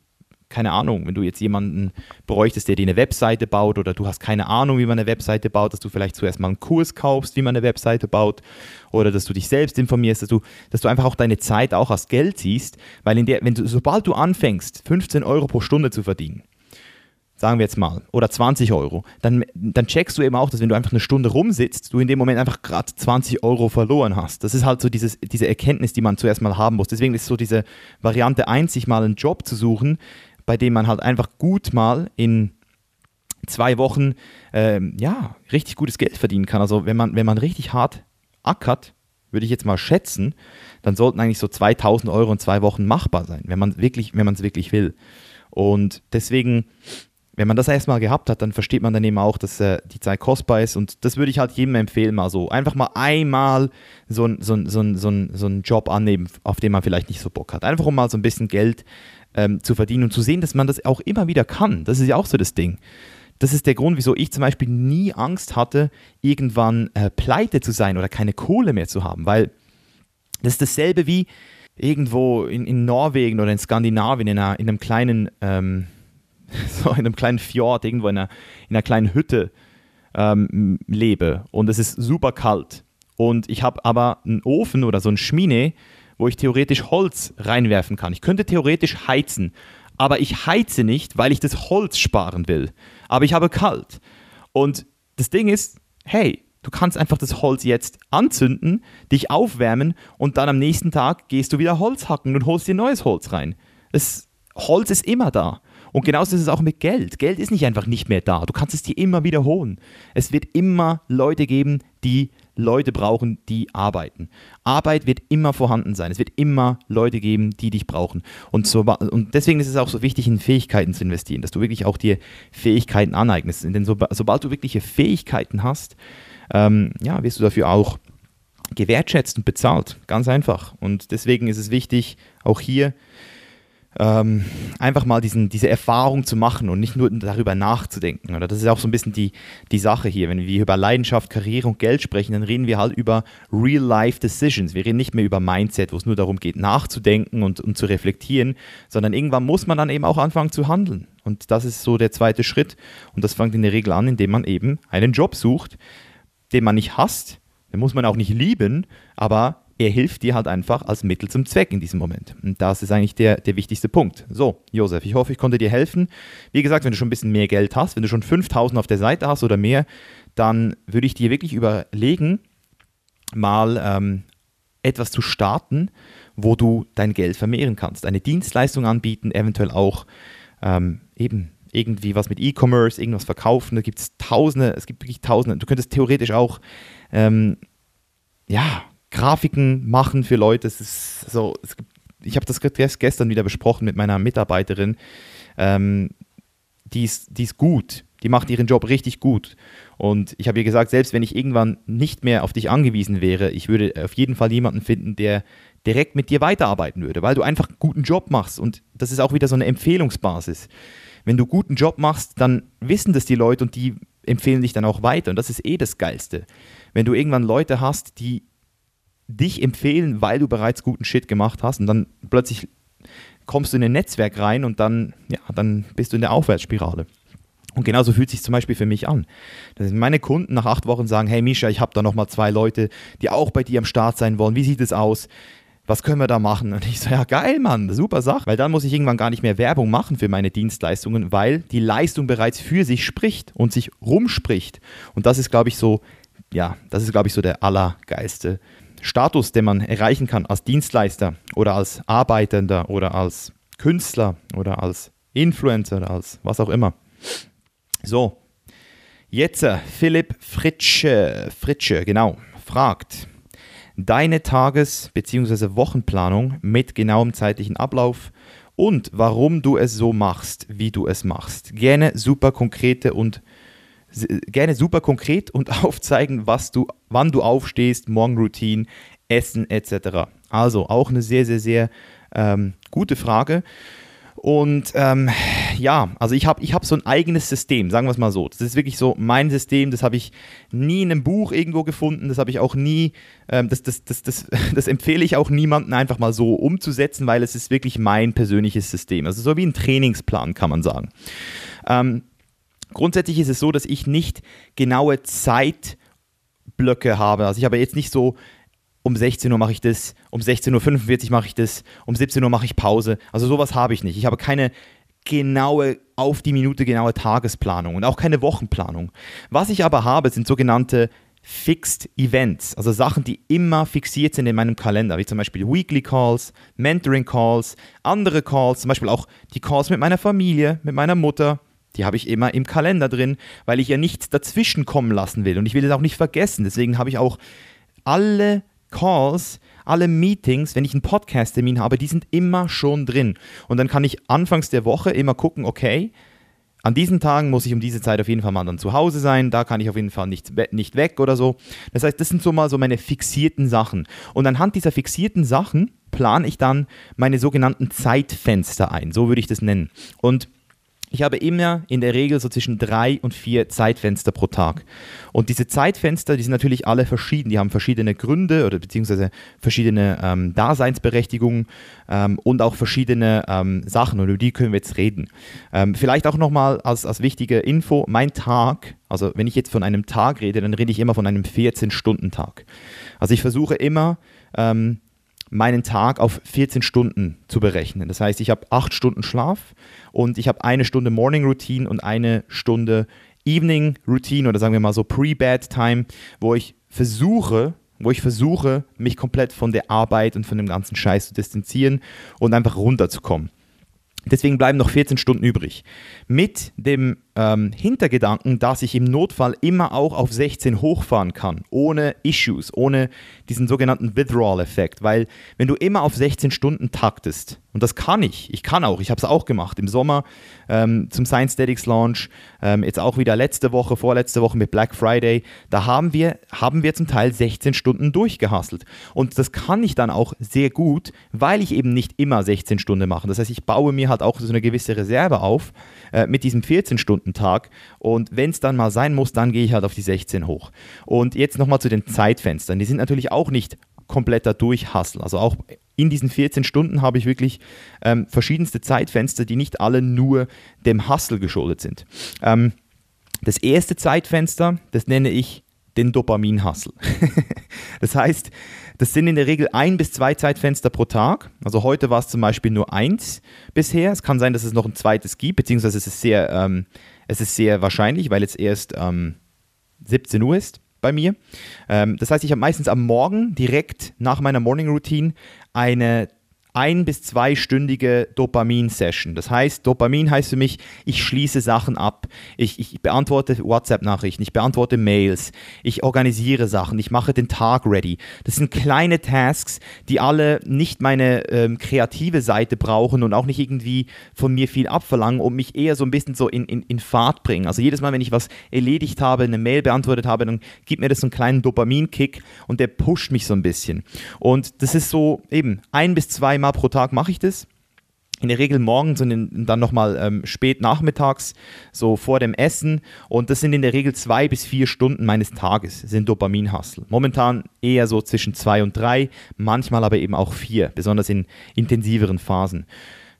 keine Ahnung, wenn du jetzt jemanden bräuchtest, der dir eine Webseite baut oder du hast keine Ahnung, wie man eine Webseite baut, dass du vielleicht zuerst mal einen Kurs kaufst, wie man eine Webseite baut oder dass du dich selbst informierst, dass du, dass du einfach auch deine Zeit auch als Geld siehst, weil in der, wenn du, sobald du anfängst, 15 Euro pro Stunde zu verdienen, sagen wir jetzt mal, oder 20 Euro, dann, dann checkst du eben auch, dass wenn du einfach eine Stunde rumsitzt, du in dem Moment einfach gerade 20 Euro verloren hast. Das ist halt so dieses, diese Erkenntnis, die man zuerst mal haben muss. Deswegen ist so diese Variante 1, sich mal einen Job zu suchen, bei dem man halt einfach gut mal in zwei Wochen ähm, ja, richtig gutes Geld verdienen kann. Also wenn man, wenn man richtig hart ackert, würde ich jetzt mal schätzen, dann sollten eigentlich so 2000 Euro in zwei Wochen machbar sein, wenn man wirklich, wenn man es wirklich will. Und deswegen wenn man das erstmal gehabt hat, dann versteht man dann eben auch, dass äh, die Zeit kostbar ist. Und das würde ich halt jedem empfehlen, mal so. Einfach mal einmal so, so, so, so, so einen Job annehmen, auf den man vielleicht nicht so Bock hat. Einfach um mal so ein bisschen Geld ähm, zu verdienen und zu sehen, dass man das auch immer wieder kann. Das ist ja auch so das Ding. Das ist der Grund, wieso ich zum Beispiel nie Angst hatte, irgendwann äh, pleite zu sein oder keine Kohle mehr zu haben. Weil das ist dasselbe wie irgendwo in, in Norwegen oder in Skandinavien in, einer, in einem kleinen. Ähm, so in einem kleinen Fjord, irgendwo in einer, in einer kleinen Hütte ähm, lebe und es ist super kalt. Und ich habe aber einen Ofen oder so ein Schmine, wo ich theoretisch Holz reinwerfen kann. Ich könnte theoretisch heizen, aber ich heize nicht, weil ich das Holz sparen will. Aber ich habe kalt. Und das Ding ist, hey, du kannst einfach das Holz jetzt anzünden, dich aufwärmen und dann am nächsten Tag gehst du wieder Holz hacken und holst dir neues Holz rein. Das Holz ist immer da. Und genauso ist es auch mit Geld. Geld ist nicht einfach nicht mehr da. Du kannst es dir immer wiederholen. Es wird immer Leute geben, die Leute brauchen, die arbeiten. Arbeit wird immer vorhanden sein. Es wird immer Leute geben, die dich brauchen. Und, so, und deswegen ist es auch so wichtig, in Fähigkeiten zu investieren, dass du wirklich auch dir Fähigkeiten aneignest. Denn so, sobald du wirkliche Fähigkeiten hast, ähm, ja, wirst du dafür auch gewertschätzt und bezahlt. Ganz einfach. Und deswegen ist es wichtig, auch hier ähm, einfach mal diesen, diese Erfahrung zu machen und nicht nur darüber nachzudenken. Oder das ist auch so ein bisschen die, die Sache hier. Wenn wir über Leidenschaft, Karriere und Geld sprechen, dann reden wir halt über Real-Life-Decisions. Wir reden nicht mehr über Mindset, wo es nur darum geht, nachzudenken und, und zu reflektieren, sondern irgendwann muss man dann eben auch anfangen zu handeln. Und das ist so der zweite Schritt. Und das fängt in der Regel an, indem man eben einen Job sucht, den man nicht hasst. Den muss man auch nicht lieben, aber er hilft dir halt einfach als Mittel zum Zweck in diesem Moment. Und das ist eigentlich der, der wichtigste Punkt. So, Josef, ich hoffe, ich konnte dir helfen. Wie gesagt, wenn du schon ein bisschen mehr Geld hast, wenn du schon 5000 auf der Seite hast oder mehr, dann würde ich dir wirklich überlegen, mal ähm, etwas zu starten, wo du dein Geld vermehren kannst. Eine Dienstleistung anbieten, eventuell auch ähm, eben irgendwie was mit E-Commerce, irgendwas verkaufen. Da gibt es Tausende, es gibt wirklich Tausende. Du könntest theoretisch auch, ähm, ja, Grafiken machen für Leute. Es ist so, es gibt, ich habe das gestern wieder besprochen mit meiner Mitarbeiterin. Ähm, die, ist, die ist gut. Die macht ihren Job richtig gut. Und ich habe ihr gesagt, selbst wenn ich irgendwann nicht mehr auf dich angewiesen wäre, ich würde auf jeden Fall jemanden finden, der direkt mit dir weiterarbeiten würde, weil du einfach einen guten Job machst. Und das ist auch wieder so eine Empfehlungsbasis. Wenn du guten Job machst, dann wissen das die Leute und die empfehlen dich dann auch weiter. Und das ist eh das Geilste. Wenn du irgendwann Leute hast, die dich empfehlen, weil du bereits guten Shit gemacht hast und dann plötzlich kommst du in ein Netzwerk rein und dann, ja, dann bist du in der Aufwärtsspirale. Und genauso fühlt sich zum Beispiel für mich an. Dass meine Kunden nach acht Wochen sagen, hey Misha, ich habe da nochmal zwei Leute, die auch bei dir am Start sein wollen. Wie sieht es aus? Was können wir da machen? Und ich so, ja geil, Mann, super Sache. Weil dann muss ich irgendwann gar nicht mehr Werbung machen für meine Dienstleistungen, weil die Leistung bereits für sich spricht und sich rumspricht. Und das ist, glaube ich, so, ja, das ist, glaube ich, so der allergeilste Status, den man erreichen kann als Dienstleister oder als Arbeitender oder als Künstler oder als Influencer oder als was auch immer. So, jetzt äh, Philipp Fritsche, Fritsche, genau, fragt, deine Tages- bzw. Wochenplanung mit genauem zeitlichen Ablauf und warum du es so machst, wie du es machst. Gerne super konkrete und gerne super konkret und aufzeigen, was du, wann du aufstehst, Morgenroutine, Essen etc. Also auch eine sehr, sehr, sehr ähm, gute Frage. Und ähm, ja, also ich habe ich hab so ein eigenes System, sagen wir es mal so. Das ist wirklich so mein System, das habe ich nie in einem Buch irgendwo gefunden, das habe ich auch nie, ähm, das, das, das, das, das empfehle ich auch niemandem einfach mal so umzusetzen, weil es ist wirklich mein persönliches System. Also so wie ein Trainingsplan, kann man sagen. Ähm, grundsätzlich ist es so, dass ich nicht genaue Zeitblöcke habe. Also ich habe jetzt nicht so um 16 Uhr mache ich das, um 16.45 Uhr mache ich das, um 17 Uhr mache ich Pause. Also sowas habe ich nicht. Ich habe keine genaue, auf die Minute genaue Tagesplanung und auch keine Wochenplanung. Was ich aber habe, sind sogenannte Fixed Events, also Sachen, die immer fixiert sind in meinem Kalender, wie zum Beispiel Weekly Calls, Mentoring Calls, andere Calls, zum Beispiel auch die Calls mit meiner Familie, mit meiner Mutter, die habe ich immer im Kalender drin, weil ich ja nichts dazwischen kommen lassen will und ich will es auch nicht vergessen. Deswegen habe ich auch alle Calls, alle Meetings, wenn ich einen Podcast-Termin habe, die sind immer schon drin. Und dann kann ich anfangs der Woche immer gucken, okay, an diesen Tagen muss ich um diese Zeit auf jeden Fall mal dann zu Hause sein, da kann ich auf jeden Fall nicht, nicht weg oder so. Das heißt, das sind so mal so meine fixierten Sachen. Und anhand dieser fixierten Sachen plane ich dann meine sogenannten Zeitfenster ein, so würde ich das nennen. Und ich habe immer in der Regel so zwischen drei und vier Zeitfenster pro Tag. Und diese Zeitfenster, die sind natürlich alle verschieden. Die haben verschiedene Gründe oder beziehungsweise verschiedene ähm, Daseinsberechtigungen ähm, und auch verschiedene ähm, Sachen. Und über die können wir jetzt reden. Ähm, vielleicht auch nochmal als, als wichtige Info: Mein Tag, also wenn ich jetzt von einem Tag rede, dann rede ich immer von einem 14-Stunden-Tag. Also ich versuche immer, ähm, meinen Tag auf 14 Stunden zu berechnen. Das heißt, ich habe 8 Stunden Schlaf und ich habe eine Stunde Morning Routine und eine Stunde Evening Routine oder sagen wir mal so Pre-Bed Time, wo ich versuche, wo ich versuche, mich komplett von der Arbeit und von dem ganzen Scheiß zu distanzieren und einfach runterzukommen. Deswegen bleiben noch 14 Stunden übrig. Mit dem ähm, Hintergedanken, dass ich im Notfall immer auch auf 16 hochfahren kann, ohne Issues, ohne diesen sogenannten Withdrawal-Effekt. Weil wenn du immer auf 16 Stunden taktest, und das kann ich, ich kann auch, ich habe es auch gemacht im Sommer ähm, zum Science Statics Launch, ähm, jetzt auch wieder letzte Woche, vorletzte Woche mit Black Friday, da haben wir, haben wir zum Teil 16 Stunden durchgehasselt. Und das kann ich dann auch sehr gut, weil ich eben nicht immer 16 Stunden mache. Das heißt, ich baue mir halt auch so eine gewisse Reserve auf äh, mit diesem 14 Stunden Tag. Und wenn es dann mal sein muss, dann gehe ich halt auf die 16 hoch. Und jetzt nochmal zu den Zeitfenstern. Die sind natürlich auch nicht kompletter Durchhustle. Also auch in diesen 14 Stunden habe ich wirklich ähm, verschiedenste Zeitfenster, die nicht alle nur dem Hustle geschuldet sind. Ähm, das erste Zeitfenster, das nenne ich den Dopamin-Hustle. das heißt, das sind in der Regel ein bis zwei Zeitfenster pro Tag. Also heute war es zum Beispiel nur eins bisher. Es kann sein, dass es noch ein zweites gibt, beziehungsweise es ist sehr, ähm, es ist sehr wahrscheinlich, weil jetzt erst ähm, 17 Uhr ist bei mir. Ähm, das heißt, ich habe meistens am Morgen direkt nach meiner Morning Routine eine ein- bis zweistündige Dopamin-Session. Das heißt, Dopamin heißt für mich, ich schließe Sachen ab. Ich, ich beantworte WhatsApp-Nachrichten, ich beantworte Mails, ich organisiere Sachen, ich mache den Tag ready. Das sind kleine Tasks, die alle nicht meine ähm, kreative Seite brauchen und auch nicht irgendwie von mir viel abverlangen und mich eher so ein bisschen so in, in, in Fahrt bringen. Also jedes Mal, wenn ich was erledigt habe, eine Mail beantwortet habe, dann gibt mir das so einen kleinen Dopamin-Kick und der pusht mich so ein bisschen. Und das ist so eben ein bis zwei Mal Mal pro Tag mache ich das. In der Regel morgens und dann nochmal ähm, spät nachmittags, so vor dem Essen. Und das sind in der Regel zwei bis vier Stunden meines Tages, sind Dopamin-Hustle. Momentan eher so zwischen zwei und drei, manchmal aber eben auch vier, besonders in intensiveren Phasen.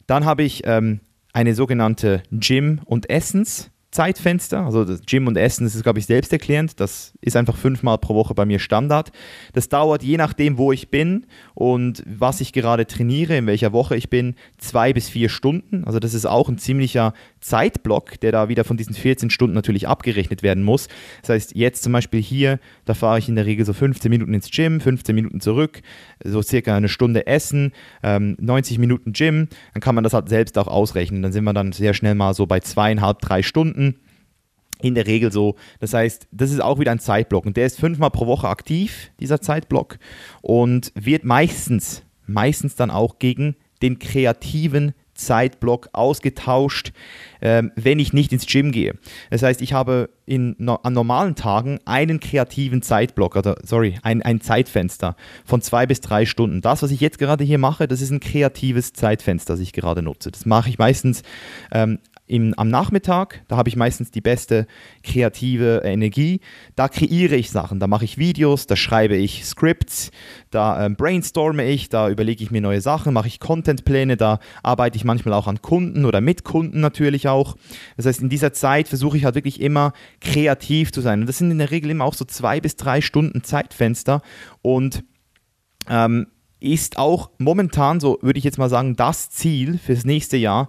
Dann habe ich ähm, eine sogenannte Gym- und Essens- Zeitfenster. Also das Gym und Essen, das ist, glaube ich, selbsterklärend. Das ist einfach fünfmal pro Woche bei mir Standard. Das dauert je nachdem, wo ich bin und was ich gerade trainiere, in welcher Woche ich bin, zwei bis vier Stunden. Also das ist auch ein ziemlicher Zeitblock, der da wieder von diesen 14 Stunden natürlich abgerechnet werden muss. Das heißt, jetzt zum Beispiel hier, da fahre ich in der Regel so 15 Minuten ins Gym, 15 Minuten zurück, so circa eine Stunde Essen, ähm, 90 Minuten Gym. Dann kann man das halt selbst auch ausrechnen. Dann sind wir dann sehr schnell mal so bei zweieinhalb, drei Stunden in der Regel so. Das heißt, das ist auch wieder ein Zeitblock und der ist fünfmal pro Woche aktiv, dieser Zeitblock, und wird meistens, meistens dann auch gegen den kreativen Zeitblock ausgetauscht, ähm, wenn ich nicht ins Gym gehe. Das heißt, ich habe in, no, an normalen Tagen einen kreativen Zeitblock, oder sorry, ein, ein Zeitfenster von zwei bis drei Stunden. Das, was ich jetzt gerade hier mache, das ist ein kreatives Zeitfenster, das ich gerade nutze. Das mache ich meistens ähm, im, am Nachmittag, da habe ich meistens die beste kreative Energie. Da kreiere ich Sachen, da mache ich Videos, da schreibe ich Scripts, da ähm, brainstorme ich, da überlege ich mir neue Sachen, mache ich Contentpläne, da arbeite ich manchmal auch an Kunden oder mit Kunden natürlich auch. Das heißt, in dieser Zeit versuche ich halt wirklich immer kreativ zu sein. Und das sind in der Regel immer auch so zwei bis drei Stunden Zeitfenster und ähm, ist auch momentan so, würde ich jetzt mal sagen, das Ziel fürs nächste Jahr,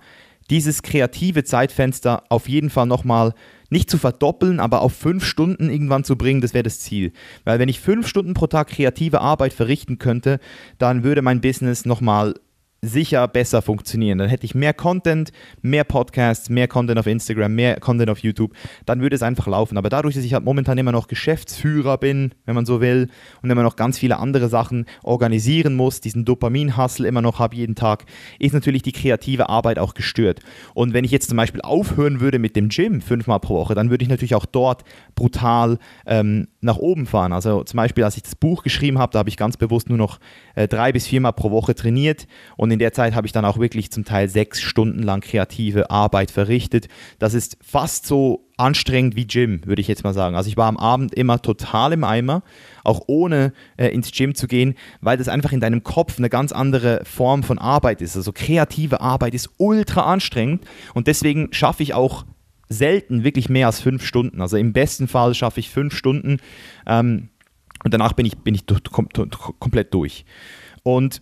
dieses kreative Zeitfenster auf jeden Fall nochmal nicht zu verdoppeln, aber auf fünf Stunden irgendwann zu bringen, das wäre das Ziel. Weil wenn ich fünf Stunden pro Tag kreative Arbeit verrichten könnte, dann würde mein Business nochmal sicher besser funktionieren. Dann hätte ich mehr Content, mehr Podcasts, mehr Content auf Instagram, mehr Content auf YouTube. Dann würde es einfach laufen. Aber dadurch, dass ich halt momentan immer noch Geschäftsführer bin, wenn man so will, und immer noch ganz viele andere Sachen organisieren muss, diesen Dopamin-Hustle immer noch habe jeden Tag, ist natürlich die kreative Arbeit auch gestört. Und wenn ich jetzt zum Beispiel aufhören würde mit dem Gym fünfmal pro Woche, dann würde ich natürlich auch dort brutal ähm, nach oben fahren. Also zum Beispiel, als ich das Buch geschrieben habe, da habe ich ganz bewusst nur noch äh, drei bis viermal pro Woche trainiert und in der Zeit habe ich dann auch wirklich zum Teil sechs Stunden lang kreative Arbeit verrichtet. Das ist fast so anstrengend wie Gym, würde ich jetzt mal sagen. Also ich war am Abend immer total im Eimer, auch ohne äh, ins Gym zu gehen, weil das einfach in deinem Kopf eine ganz andere Form von Arbeit ist. Also kreative Arbeit ist ultra anstrengend und deswegen schaffe ich auch selten wirklich mehr als fünf Stunden. Also im besten Fall schaffe ich fünf Stunden ähm, und danach bin ich, bin ich kom komplett durch. Und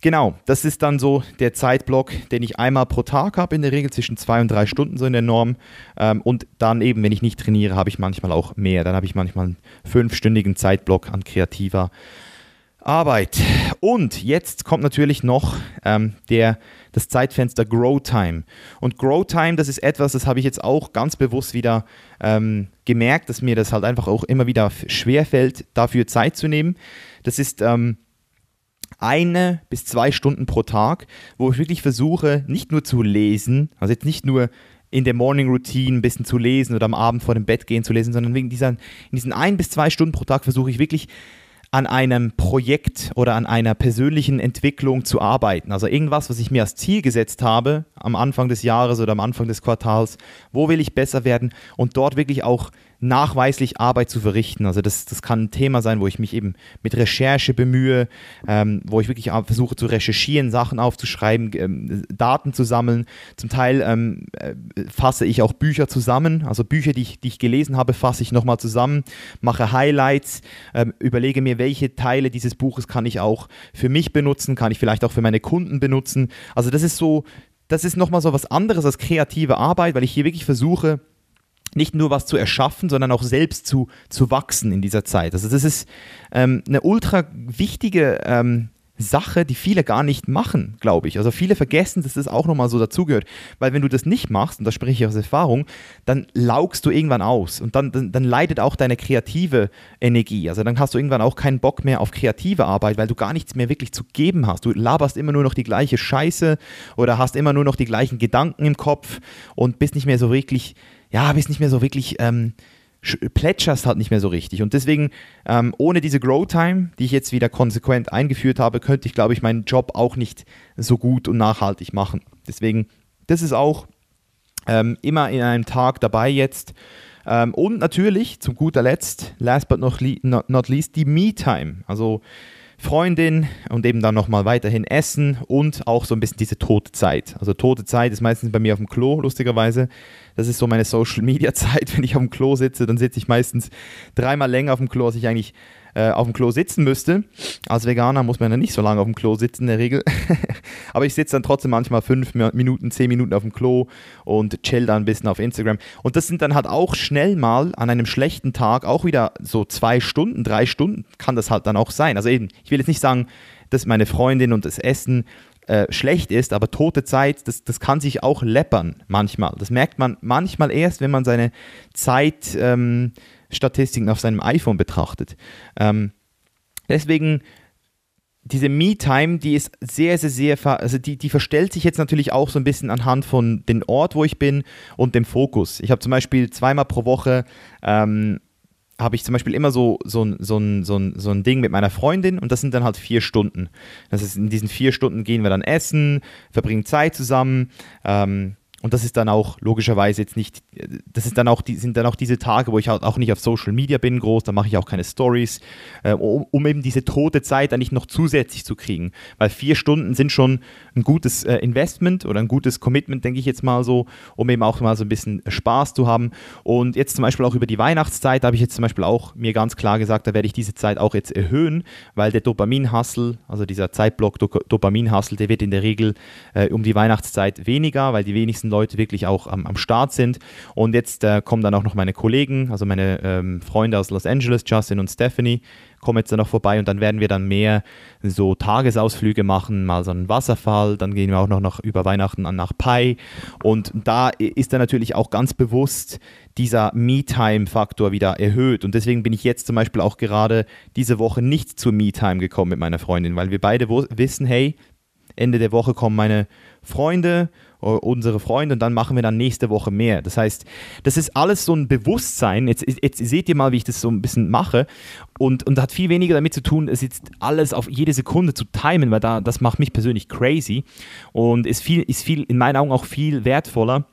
genau, das ist dann so der Zeitblock, den ich einmal pro Tag habe, in der Regel zwischen zwei und drei Stunden so in der Norm. Ähm, und dann eben, wenn ich nicht trainiere, habe ich manchmal auch mehr. Dann habe ich manchmal einen fünfstündigen Zeitblock an kreativer Arbeit. Und jetzt kommt natürlich noch ähm, der, das Zeitfenster Grow Time. Und Grow Time, das ist etwas, das habe ich jetzt auch ganz bewusst wieder ähm, gemerkt, dass mir das halt einfach auch immer wieder schwerfällt, dafür Zeit zu nehmen. Das ist ähm, eine bis zwei Stunden pro Tag, wo ich wirklich versuche, nicht nur zu lesen, also jetzt nicht nur in der Morning Routine ein bisschen zu lesen oder am Abend vor dem Bett gehen zu lesen, sondern wegen dieser, in diesen ein bis zwei Stunden pro Tag versuche ich wirklich an einem Projekt oder an einer persönlichen Entwicklung zu arbeiten. Also irgendwas, was ich mir als Ziel gesetzt habe am Anfang des Jahres oder am Anfang des Quartals. Wo will ich besser werden und dort wirklich auch nachweislich Arbeit zu verrichten. Also das, das kann ein Thema sein, wo ich mich eben mit Recherche bemühe, ähm, wo ich wirklich versuche zu recherchieren, Sachen aufzuschreiben, ähm, Daten zu sammeln. Zum Teil ähm, äh, fasse ich auch Bücher zusammen, also Bücher, die ich, die ich gelesen habe, fasse ich nochmal zusammen, mache Highlights, ähm, überlege mir, welche Teile dieses Buches kann ich auch für mich benutzen, kann ich vielleicht auch für meine Kunden benutzen. Also das ist so, das ist nochmal so was anderes als kreative Arbeit, weil ich hier wirklich versuche, nicht nur was zu erschaffen, sondern auch selbst zu, zu wachsen in dieser Zeit. Also das ist ähm, eine ultra wichtige ähm, Sache, die viele gar nicht machen, glaube ich. Also viele vergessen, dass das auch nochmal so dazugehört. Weil wenn du das nicht machst, und da spreche ich aus Erfahrung, dann laugst du irgendwann aus und dann, dann, dann, leidet auch deine kreative Energie. Also dann hast du irgendwann auch keinen Bock mehr auf kreative Arbeit, weil du gar nichts mehr wirklich zu geben hast. Du laberst immer nur noch die gleiche Scheiße oder hast immer nur noch die gleichen Gedanken im Kopf und bist nicht mehr so wirklich ja, bist nicht mehr so wirklich, ähm, plätscherst halt nicht mehr so richtig. Und deswegen, ähm, ohne diese Grow Time, die ich jetzt wieder konsequent eingeführt habe, könnte ich, glaube ich, meinen Job auch nicht so gut und nachhaltig machen. Deswegen, das ist auch ähm, immer in einem Tag dabei jetzt. Ähm, und natürlich, zum guter Letzt, last but not, not least, die Me-Time. Also Freundin und eben dann nochmal weiterhin essen und auch so ein bisschen diese tote Zeit. Also tote Zeit ist meistens bei mir auf dem Klo, lustigerweise. Das ist so meine Social Media Zeit. Wenn ich auf dem Klo sitze, dann sitze ich meistens dreimal länger auf dem Klo, als ich eigentlich äh, auf dem Klo sitzen müsste. Als Veganer muss man ja nicht so lange auf dem Klo sitzen in der Regel. Aber ich sitze dann trotzdem manchmal fünf Minuten, zehn Minuten auf dem Klo und chill dann ein bisschen auf Instagram. Und das sind dann halt auch schnell mal an einem schlechten Tag auch wieder so zwei Stunden, drei Stunden kann das halt dann auch sein. Also eben, ich will jetzt nicht sagen, dass meine Freundin und das Essen äh, schlecht ist, aber tote Zeit, das, das kann sich auch läppern manchmal. Das merkt man manchmal erst, wenn man seine Zeitstatistiken ähm, auf seinem iPhone betrachtet. Ähm, deswegen diese Me-Time, die ist sehr, sehr, sehr, also die, die verstellt sich jetzt natürlich auch so ein bisschen anhand von dem Ort, wo ich bin und dem Fokus. Ich habe zum Beispiel zweimal pro Woche ähm, habe ich zum Beispiel immer so, so, so, so, so ein Ding mit meiner Freundin und das sind dann halt vier Stunden. Das ist in diesen vier Stunden gehen wir dann essen, verbringen Zeit zusammen. Ähm, und das ist dann auch logischerweise jetzt nicht, das ist dann auch, die, sind dann auch diese Tage, wo ich halt auch nicht auf Social Media bin groß, da mache ich auch keine Stories, äh, um, um, eben diese tote Zeit dann nicht noch zusätzlich zu kriegen. Weil vier Stunden sind schon ein gutes äh, Investment oder ein gutes Commitment, denke ich jetzt mal so, um eben auch mal so ein bisschen Spaß zu haben. Und jetzt zum Beispiel auch über die Weihnachtszeit habe ich jetzt zum Beispiel auch mir ganz klar gesagt, da werde ich diese Zeit auch jetzt erhöhen, weil der Dopamin-Hustle, also dieser Zeitblock Dopamin-Hustle, der wird in der Regel äh, um die Weihnachtszeit weniger, weil die wenigsten Leute wirklich auch am, am Start sind. Und jetzt äh, kommen dann auch noch meine Kollegen, also meine ähm, Freunde aus Los Angeles, Justin und Stephanie, kommen jetzt dann noch vorbei. Und dann werden wir dann mehr so Tagesausflüge machen, mal so einen Wasserfall, dann gehen wir auch noch nach, über Weihnachten nach Pai und da ist dann natürlich auch ganz bewusst dieser Me-Time-Faktor wieder erhöht. Und deswegen bin ich jetzt zum Beispiel auch gerade diese Woche nicht zur Me-Time gekommen mit meiner Freundin, weil wir beide wissen, hey, Ende der Woche kommen meine Freunde unsere Freunde und dann machen wir dann nächste Woche mehr. Das heißt, das ist alles so ein Bewusstsein. Jetzt, jetzt seht ihr mal, wie ich das so ein bisschen mache und, und hat viel weniger damit zu tun, es jetzt alles auf jede Sekunde zu timen, weil da, das macht mich persönlich crazy und ist viel, ist viel, in meinen Augen auch viel wertvoller,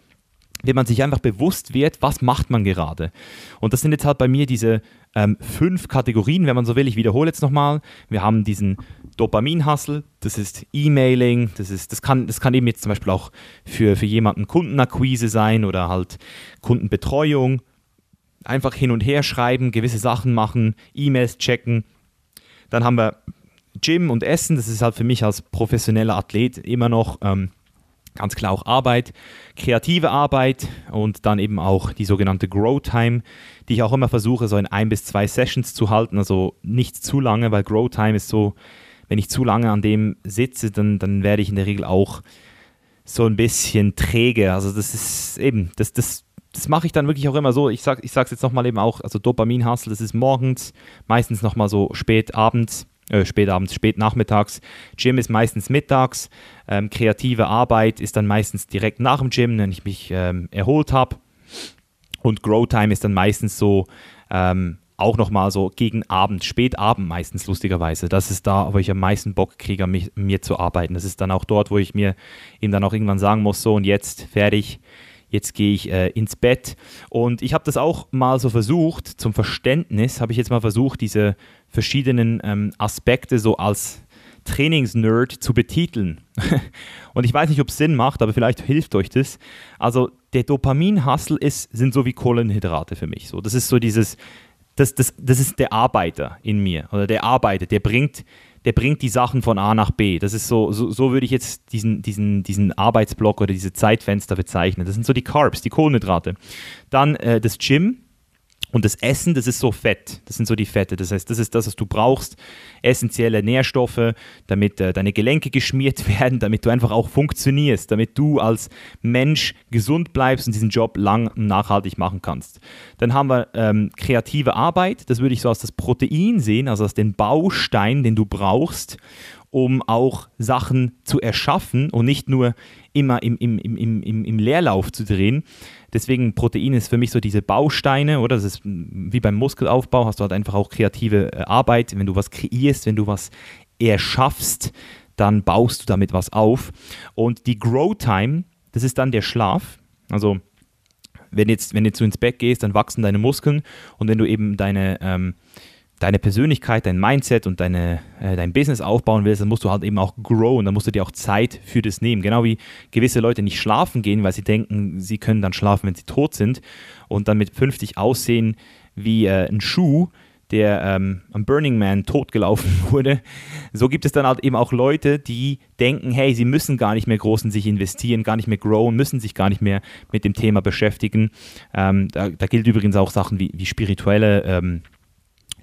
wenn man sich einfach bewusst wird, was macht man gerade. Und das sind jetzt halt bei mir diese ähm, fünf Kategorien, wenn man so will. Ich wiederhole jetzt nochmal. Wir haben diesen Dopamin-Hustle, das ist E-Mailing, das, das, kann, das kann eben jetzt zum Beispiel auch für, für jemanden Kundenakquise sein oder halt Kundenbetreuung. Einfach hin und her schreiben, gewisse Sachen machen, E-Mails checken. Dann haben wir Gym und Essen, das ist halt für mich als professioneller Athlet immer noch ähm, ganz klar auch Arbeit, kreative Arbeit und dann eben auch die sogenannte Grow Time, die ich auch immer versuche, so in ein bis zwei Sessions zu halten, also nicht zu lange, weil Grow Time ist so, wenn ich zu lange an dem sitze, dann, dann werde ich in der Regel auch so ein bisschen träge. Also das ist eben, das, das, das mache ich dann wirklich auch immer so. Ich sage ich es jetzt nochmal eben auch, also Dopamin-Hustle, das ist morgens, meistens nochmal so spät abends äh, spät abends, spät nachmittags. Gym ist meistens mittags. Ähm, kreative Arbeit ist dann meistens direkt nach dem Gym, wenn ich mich ähm, erholt habe. Und Grow Time ist dann meistens so ähm, auch nochmal so gegen Abend, Spätabend meistens lustigerweise. Das ist da, wo ich am meisten Bock kriege, an mich, mir zu arbeiten. Das ist dann auch dort, wo ich mir eben dann auch irgendwann sagen muss, so und jetzt fertig, jetzt gehe ich äh, ins Bett. Und ich habe das auch mal so versucht, zum Verständnis habe ich jetzt mal versucht, diese verschiedenen ähm, Aspekte so als Trainingsnerd zu betiteln. und ich weiß nicht, ob es Sinn macht, aber vielleicht hilft euch das. Also der Dopamin-Hustle sind so wie Kohlenhydrate für mich. So, das ist so dieses, das, das, das ist der Arbeiter in mir oder der Arbeiter, der bringt, der bringt die Sachen von A nach B. Das ist so, so, so würde ich jetzt diesen, diesen, diesen Arbeitsblock oder diese Zeitfenster bezeichnen. Das sind so die Carbs, die Kohlenhydrate. Dann äh, das Gym, und das Essen, das ist so Fett. Das sind so die Fette. Das heißt, das ist das, was du brauchst. Essentielle Nährstoffe, damit äh, deine Gelenke geschmiert werden, damit du einfach auch funktionierst, damit du als Mensch gesund bleibst und diesen Job lang und nachhaltig machen kannst. Dann haben wir ähm, kreative Arbeit. Das würde ich so als das Protein sehen, also als den Baustein, den du brauchst, um auch Sachen zu erschaffen und nicht nur immer im, im, im, im, im Leerlauf zu drehen. Deswegen Protein ist für mich so diese Bausteine, oder? Das ist wie beim Muskelaufbau, hast du halt einfach auch kreative äh, Arbeit. Wenn du was kreierst, wenn du was erschaffst, dann baust du damit was auf. Und die Grow Time, das ist dann der Schlaf. Also wenn jetzt, wenn jetzt du ins Bett gehst, dann wachsen deine Muskeln und wenn du eben deine, ähm, deine Persönlichkeit, dein Mindset und deine, äh, dein Business aufbauen willst, dann musst du halt eben auch growen, dann musst du dir auch Zeit für das nehmen. Genau wie gewisse Leute nicht schlafen gehen, weil sie denken, sie können dann schlafen, wenn sie tot sind und dann mit 50 aussehen wie äh, ein Schuh, der ähm, am Burning Man totgelaufen wurde. So gibt es dann halt eben auch Leute, die denken, hey, sie müssen gar nicht mehr groß in sich investieren, gar nicht mehr growen, müssen sich gar nicht mehr mit dem Thema beschäftigen. Ähm, da, da, gilt übrigens auch Sachen wie, wie spirituelle ähm,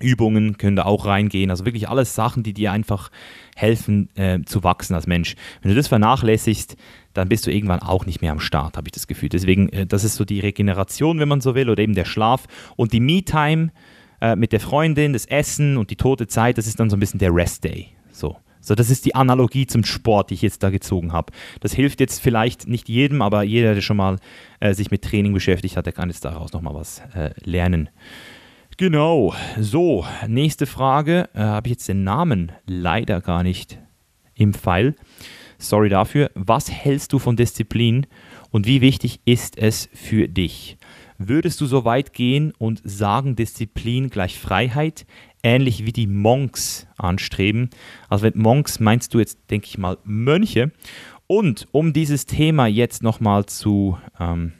Übungen können da auch reingehen. Also wirklich alles Sachen, die dir einfach helfen äh, zu wachsen als Mensch. Wenn du das vernachlässigst, dann bist du irgendwann auch nicht mehr am Start, habe ich das Gefühl. Deswegen, äh, das ist so die Regeneration, wenn man so will, oder eben der Schlaf und die Me-Time äh, mit der Freundin, das Essen und die tote Zeit, das ist dann so ein bisschen der Rest-Day. So. So, das ist die Analogie zum Sport, die ich jetzt da gezogen habe. Das hilft jetzt vielleicht nicht jedem, aber jeder, der schon mal äh, sich mit Training beschäftigt hat, der kann jetzt daraus nochmal was äh, lernen. Genau, so, nächste Frage. Äh, habe ich jetzt den Namen leider gar nicht im Pfeil. Sorry dafür. Was hältst du von Disziplin und wie wichtig ist es für dich? Würdest du so weit gehen und sagen, Disziplin gleich Freiheit, ähnlich wie die Monks anstreben? Also mit Monks meinst du jetzt, denke ich mal, Mönche. Und um dieses Thema jetzt nochmal zu ähm,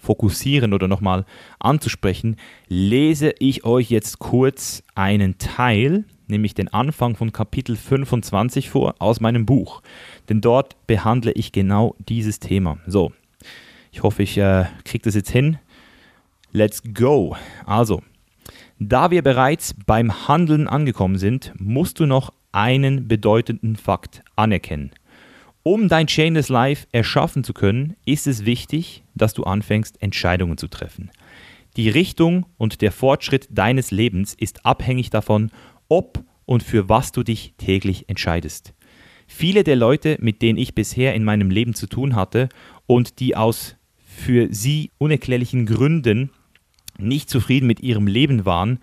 fokussieren oder nochmal anzusprechen, lese ich euch jetzt kurz einen Teil, nämlich den Anfang von Kapitel 25 vor aus meinem Buch. Denn dort behandle ich genau dieses Thema. So, ich hoffe, ich äh, kriege das jetzt hin. Let's go. Also, da wir bereits beim Handeln angekommen sind, musst du noch einen bedeutenden Fakt anerkennen. Um dein Chainless Life erschaffen zu können, ist es wichtig, dass du anfängst, Entscheidungen zu treffen. Die Richtung und der Fortschritt deines Lebens ist abhängig davon, ob und für was du dich täglich entscheidest. Viele der Leute, mit denen ich bisher in meinem Leben zu tun hatte und die aus für sie unerklärlichen Gründen nicht zufrieden mit ihrem Leben waren,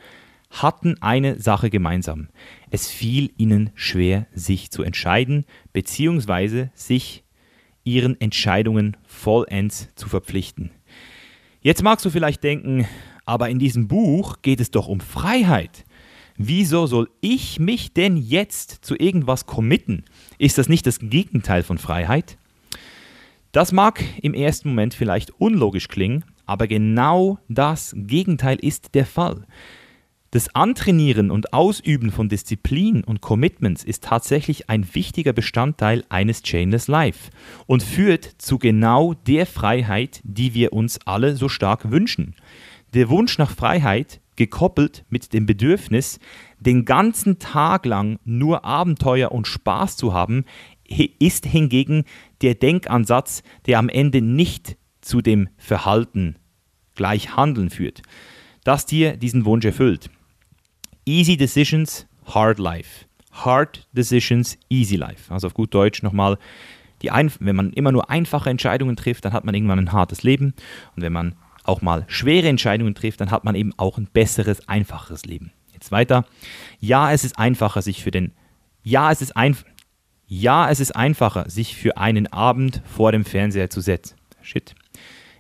hatten eine Sache gemeinsam. Es fiel ihnen schwer, sich zu entscheiden, beziehungsweise sich ihren Entscheidungen vollends zu verpflichten. Jetzt magst du vielleicht denken, aber in diesem Buch geht es doch um Freiheit. Wieso soll ich mich denn jetzt zu irgendwas committen? Ist das nicht das Gegenteil von Freiheit? Das mag im ersten Moment vielleicht unlogisch klingen, aber genau das Gegenteil ist der Fall. Das Antrainieren und Ausüben von Disziplin und Commitments ist tatsächlich ein wichtiger Bestandteil eines Chainless Life und führt zu genau der Freiheit, die wir uns alle so stark wünschen. Der Wunsch nach Freiheit gekoppelt mit dem Bedürfnis, den ganzen Tag lang nur Abenteuer und Spaß zu haben, ist hingegen der Denkansatz, der am Ende nicht zu dem Verhalten gleich Handeln führt, das dir diesen Wunsch erfüllt. Easy Decisions, Hard Life. Hard Decisions, Easy Life. Also auf gut Deutsch nochmal, die wenn man immer nur einfache Entscheidungen trifft, dann hat man irgendwann ein hartes Leben. Und wenn man auch mal schwere Entscheidungen trifft, dann hat man eben auch ein besseres, einfacheres Leben. Jetzt weiter. Ja, es ist einfacher, sich für den. Ja, es ist ein. Ja, es ist einfacher, sich für einen Abend vor dem Fernseher zu setzen. Shit.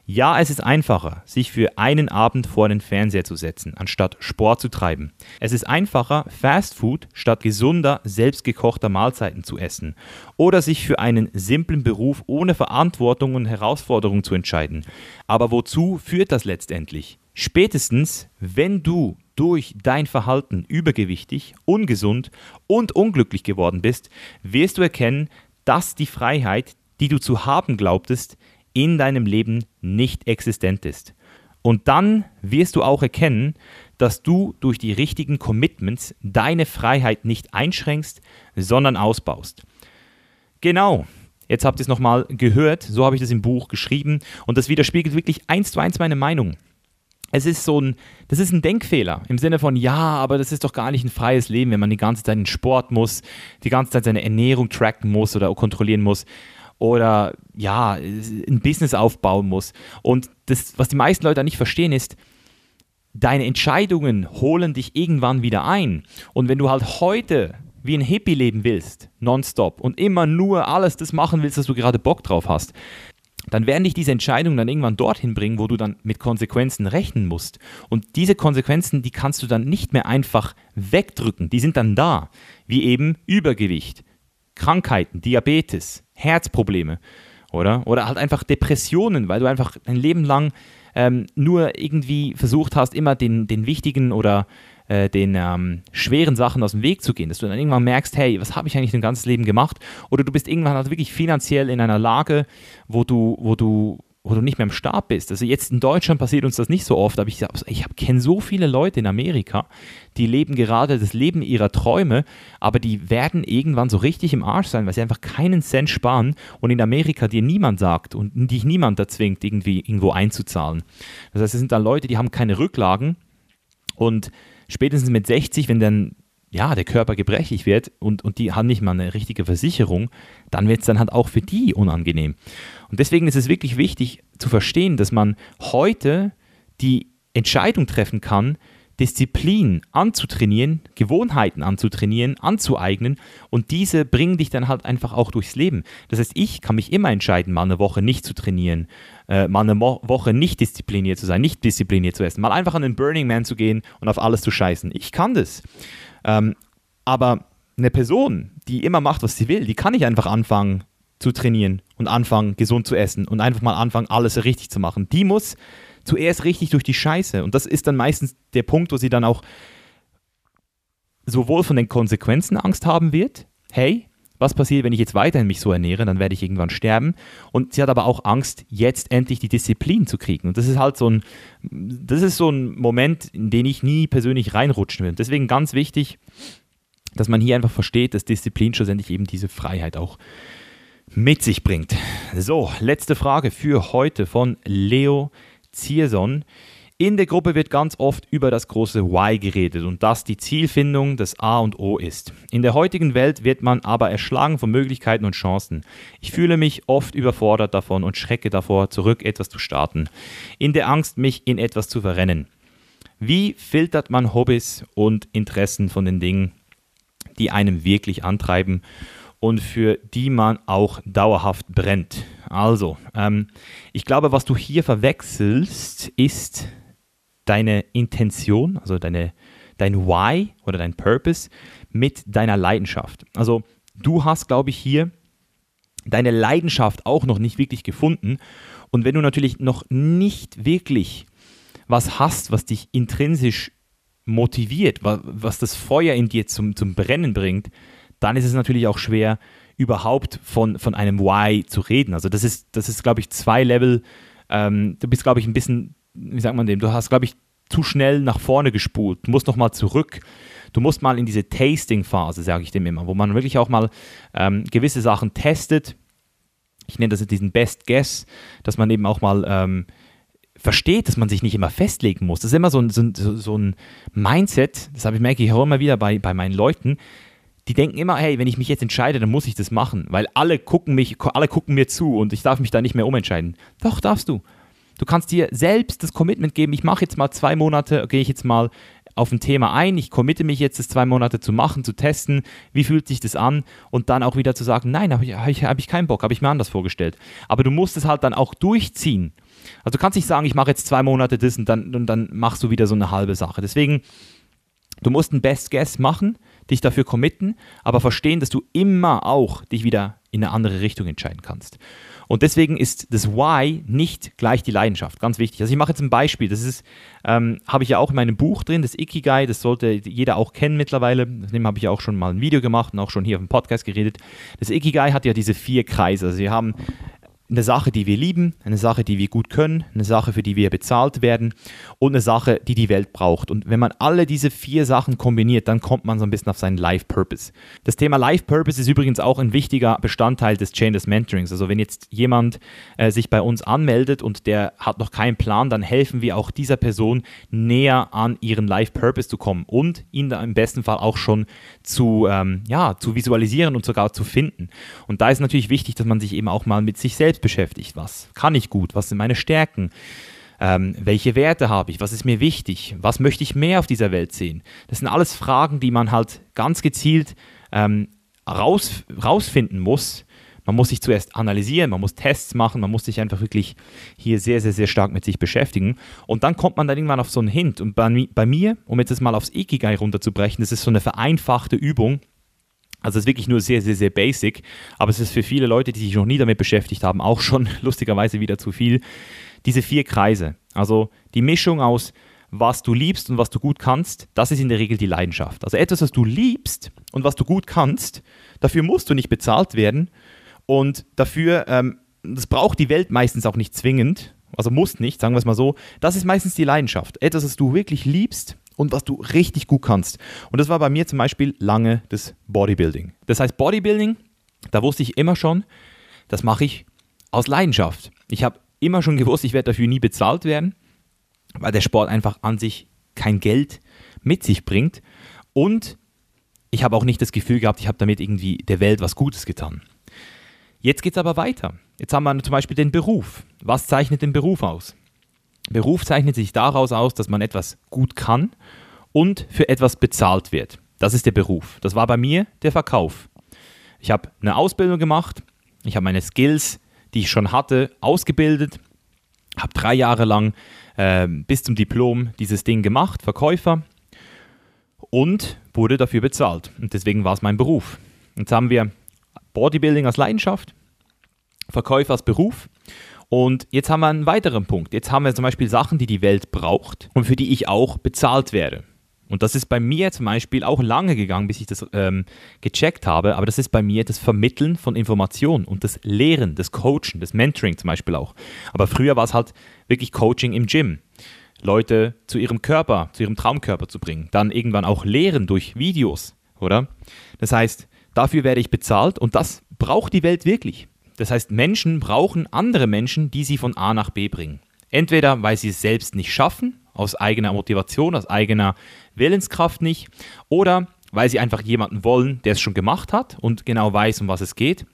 Ja, es ist einfacher, sich für einen Abend vor den Fernseher zu setzen, anstatt Sport zu treiben. Es ist einfacher, Fast Food statt gesunder, selbstgekochter Mahlzeiten zu essen. Oder sich für einen simplen Beruf ohne Verantwortung und Herausforderung zu entscheiden. Aber wozu führt das letztendlich? Spätestens, wenn du durch dein Verhalten übergewichtig, ungesund und unglücklich geworden bist, wirst du erkennen, dass die Freiheit, die du zu haben glaubtest, in deinem Leben nicht existent ist. Und dann wirst du auch erkennen, dass du durch die richtigen Commitments deine Freiheit nicht einschränkst, sondern ausbaust. Genau, jetzt habt ihr es nochmal gehört, so habe ich das im Buch geschrieben und das widerspiegelt wirklich eins zu eins meine Meinung. Es ist so ein, das ist ein Denkfehler im Sinne von, ja, aber das ist doch gar nicht ein freies Leben, wenn man die ganze Zeit in Sport muss, die ganze Zeit seine Ernährung tracken muss oder kontrollieren muss oder ja, ein Business aufbauen muss. Und das, was die meisten Leute nicht verstehen, ist, deine Entscheidungen holen dich irgendwann wieder ein. Und wenn du halt heute wie ein Hippie leben willst, nonstop, und immer nur alles das machen willst, was du gerade Bock drauf hast, dann werden dich diese Entscheidungen dann irgendwann dorthin bringen, wo du dann mit Konsequenzen rechnen musst. Und diese Konsequenzen, die kannst du dann nicht mehr einfach wegdrücken. Die sind dann da, wie eben Übergewicht, Krankheiten, Diabetes, Herzprobleme, oder? Oder halt einfach Depressionen, weil du einfach ein Leben lang ähm, nur irgendwie versucht hast, immer den, den wichtigen oder äh, den ähm, schweren Sachen aus dem Weg zu gehen, dass du dann irgendwann merkst, hey, was habe ich eigentlich ein ganzes Leben gemacht? Oder du bist irgendwann halt wirklich finanziell in einer Lage, wo du, wo du wo du nicht mehr im Stab bist. Also jetzt in Deutschland passiert uns das nicht so oft, aber ich, ich kenne so viele Leute in Amerika, die leben gerade das Leben ihrer Träume, aber die werden irgendwann so richtig im Arsch sein, weil sie einfach keinen Cent sparen und in Amerika dir niemand sagt und dich niemand da zwingt, irgendwie irgendwo einzuzahlen. Das heißt, es sind dann Leute, die haben keine Rücklagen und spätestens mit 60, wenn dann ja, der Körper gebrechlich wird und, und die haben nicht mal eine richtige Versicherung, dann wird es dann halt auch für die unangenehm. Und deswegen ist es wirklich wichtig zu verstehen, dass man heute die Entscheidung treffen kann, Disziplin anzutrainieren, Gewohnheiten anzutrainieren, anzueignen und diese bringen dich dann halt einfach auch durchs Leben. Das heißt, ich kann mich immer entscheiden, mal eine Woche nicht zu trainieren, äh, mal eine Mo Woche nicht diszipliniert zu sein, nicht diszipliniert zu essen, mal einfach an den Burning Man zu gehen und auf alles zu scheißen. Ich kann das. Ähm, aber eine Person, die immer macht, was sie will, die kann nicht einfach anfangen zu trainieren und anfangen, gesund zu essen und einfach mal anfangen, alles richtig zu machen. Die muss zuerst richtig durch die Scheiße. Und das ist dann meistens der Punkt, wo sie dann auch sowohl von den Konsequenzen Angst haben wird, hey, was passiert, wenn ich jetzt weiterhin mich so ernähre, dann werde ich irgendwann sterben. Und sie hat aber auch Angst, jetzt endlich die Disziplin zu kriegen. Und das ist halt so ein, das ist so ein Moment, in den ich nie persönlich reinrutschen will. Deswegen ganz wichtig, dass man hier einfach versteht, dass Disziplin schlussendlich eben diese Freiheit auch mit sich bringt. So, letzte Frage für heute von Leo Zierson. In der Gruppe wird ganz oft über das große Why geredet und das die Zielfindung des A und O ist. In der heutigen Welt wird man aber erschlagen von Möglichkeiten und Chancen. Ich fühle mich oft überfordert davon und schrecke davor, zurück etwas zu starten. In der Angst, mich in etwas zu verrennen. Wie filtert man Hobbys und Interessen von den Dingen, die einem wirklich antreiben und für die man auch dauerhaft brennt? Also, ähm, ich glaube, was du hier verwechselst, ist deine Intention, also deine, dein Why oder dein Purpose mit deiner Leidenschaft. Also du hast, glaube ich, hier deine Leidenschaft auch noch nicht wirklich gefunden. Und wenn du natürlich noch nicht wirklich was hast, was dich intrinsisch motiviert, was, das Feuer in dir zum, zum Brennen bringt, dann ist es natürlich auch schwer, überhaupt von, von einem Why zu reden. Also das ist, das ist, glaube ich, zwei Level. Ähm, du bist, glaube ich, ein bisschen wie sagt man dem, du hast, glaube ich, zu schnell nach vorne gespult. Du musst nochmal zurück. Du musst mal in diese Tasting-Phase, sage ich dem immer, wo man wirklich auch mal ähm, gewisse Sachen testet. Ich nenne das diesen Best Guess, dass man eben auch mal ähm, versteht, dass man sich nicht immer festlegen muss. Das ist immer so ein, so, so ein Mindset, das habe ich merke ich auch immer wieder bei, bei meinen Leuten, die denken immer, hey, wenn ich mich jetzt entscheide, dann muss ich das machen, weil alle gucken mich, alle gucken mir zu und ich darf mich da nicht mehr umentscheiden. Doch, darfst du. Du kannst dir selbst das Commitment geben, ich mache jetzt mal zwei Monate, gehe ich jetzt mal auf ein Thema ein, ich committe mich jetzt, das zwei Monate zu machen, zu testen, wie fühlt sich das an und dann auch wieder zu sagen, nein, habe ich, hab ich, hab ich keinen Bock, habe ich mir anders vorgestellt. Aber du musst es halt dann auch durchziehen. Also du kannst nicht sagen, ich mache jetzt zwei Monate das und dann, und dann machst du wieder so eine halbe Sache. Deswegen, du musst ein Best Guess machen, dich dafür committen, aber verstehen, dass du immer auch dich wieder in eine andere Richtung entscheiden kannst. Und deswegen ist das Why nicht gleich die Leidenschaft. Ganz wichtig. Also ich mache jetzt ein Beispiel. Das ist, ähm, habe ich ja auch in meinem Buch drin, das Ikigai. Das sollte jeder auch kennen mittlerweile. Dem habe ich ja auch schon mal ein Video gemacht und auch schon hier auf dem Podcast geredet. Das Ikigai hat ja diese vier Kreise. Also wir haben eine Sache, die wir lieben, eine Sache, die wir gut können, eine Sache, für die wir bezahlt werden und eine Sache, die die Welt braucht. Und wenn man alle diese vier Sachen kombiniert, dann kommt man so ein bisschen auf seinen Life Purpose. Das Thema Life Purpose ist übrigens auch ein wichtiger Bestandteil des Chain des Mentorings. Also wenn jetzt jemand äh, sich bei uns anmeldet und der hat noch keinen Plan, dann helfen wir auch dieser Person näher an ihren Life Purpose zu kommen und ihn da im besten Fall auch schon zu, ähm, ja, zu visualisieren und sogar zu finden. Und da ist natürlich wichtig, dass man sich eben auch mal mit sich selbst selbst beschäftigt. Was kann ich gut? Was sind meine Stärken? Ähm, welche Werte habe ich? Was ist mir wichtig? Was möchte ich mehr auf dieser Welt sehen? Das sind alles Fragen, die man halt ganz gezielt ähm, raus, rausfinden muss, Man muss sich zuerst analysieren, man muss Tests machen, man muss sich einfach wirklich hier sehr, sehr, sehr stark mit sich beschäftigen. Und dann kommt man dann irgendwann auf so einen Hint. Und bei, bei mir, um jetzt das mal aufs Ikigai runterzubrechen, das ist so eine vereinfachte Übung, also es ist wirklich nur sehr, sehr, sehr basic, aber es ist für viele Leute, die sich noch nie damit beschäftigt haben, auch schon lustigerweise wieder zu viel. Diese vier Kreise, also die Mischung aus was du liebst und was du gut kannst, das ist in der Regel die Leidenschaft. Also etwas, was du liebst und was du gut kannst, dafür musst du nicht bezahlt werden und dafür, ähm, das braucht die Welt meistens auch nicht zwingend, also muss nicht, sagen wir es mal so, das ist meistens die Leidenschaft. Etwas, was du wirklich liebst und was du richtig gut kannst. Und das war bei mir zum Beispiel lange das Bodybuilding. Das heißt, Bodybuilding, da wusste ich immer schon, das mache ich aus Leidenschaft. Ich habe immer schon gewusst, ich werde dafür nie bezahlt werden weil der Sport einfach an sich kein Geld mit sich bringt. Und ich habe auch nicht das Gefühl gehabt, ich habe damit irgendwie der Welt was Gutes getan. Jetzt geht es aber weiter. Jetzt haben wir zum Beispiel den Beruf. Was zeichnet den Beruf aus? Beruf zeichnet sich daraus aus, dass man etwas gut kann und für etwas bezahlt wird. Das ist der Beruf. Das war bei mir der Verkauf. Ich habe eine Ausbildung gemacht, ich habe meine Skills, die ich schon hatte, ausgebildet, habe drei Jahre lang äh, bis zum Diplom dieses Ding gemacht, Verkäufer, und wurde dafür bezahlt. Und deswegen war es mein Beruf. Jetzt haben wir Bodybuilding als Leidenschaft, Verkäufer als Beruf. Und jetzt haben wir einen weiteren Punkt. Jetzt haben wir zum Beispiel Sachen, die die Welt braucht und für die ich auch bezahlt werde. Und das ist bei mir zum Beispiel auch lange gegangen, bis ich das ähm, gecheckt habe. Aber das ist bei mir das Vermitteln von Informationen und das Lehren, das Coachen, das Mentoring zum Beispiel auch. Aber früher war es halt wirklich Coaching im Gym. Leute zu ihrem Körper, zu ihrem Traumkörper zu bringen. Dann irgendwann auch Lehren durch Videos, oder? Das heißt, dafür werde ich bezahlt und das braucht die Welt wirklich. Das heißt, Menschen brauchen andere Menschen, die sie von A nach B bringen. Entweder weil sie es selbst nicht schaffen, aus eigener Motivation, aus eigener Willenskraft nicht, oder weil sie einfach jemanden wollen, der es schon gemacht hat und genau weiß, um was es geht.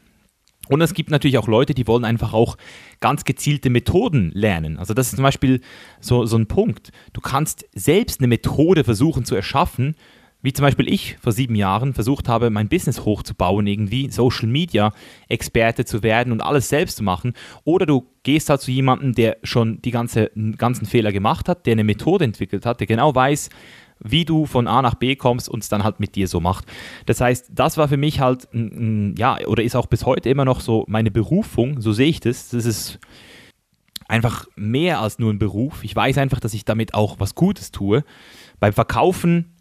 Und es gibt natürlich auch Leute, die wollen einfach auch ganz gezielte Methoden lernen. Also das ist zum Beispiel so, so ein Punkt. Du kannst selbst eine Methode versuchen zu erschaffen, wie zum Beispiel ich vor sieben Jahren versucht habe, mein Business hochzubauen, irgendwie Social Media Experte zu werden und alles selbst zu machen. Oder du gehst halt zu jemandem, der schon die ganze, ganzen Fehler gemacht hat, der eine Methode entwickelt hat, der genau weiß, wie du von A nach B kommst und es dann halt mit dir so macht. Das heißt, das war für mich halt, ja, oder ist auch bis heute immer noch so meine Berufung, so sehe ich das. Das ist einfach mehr als nur ein Beruf. Ich weiß einfach, dass ich damit auch was Gutes tue. Beim Verkaufen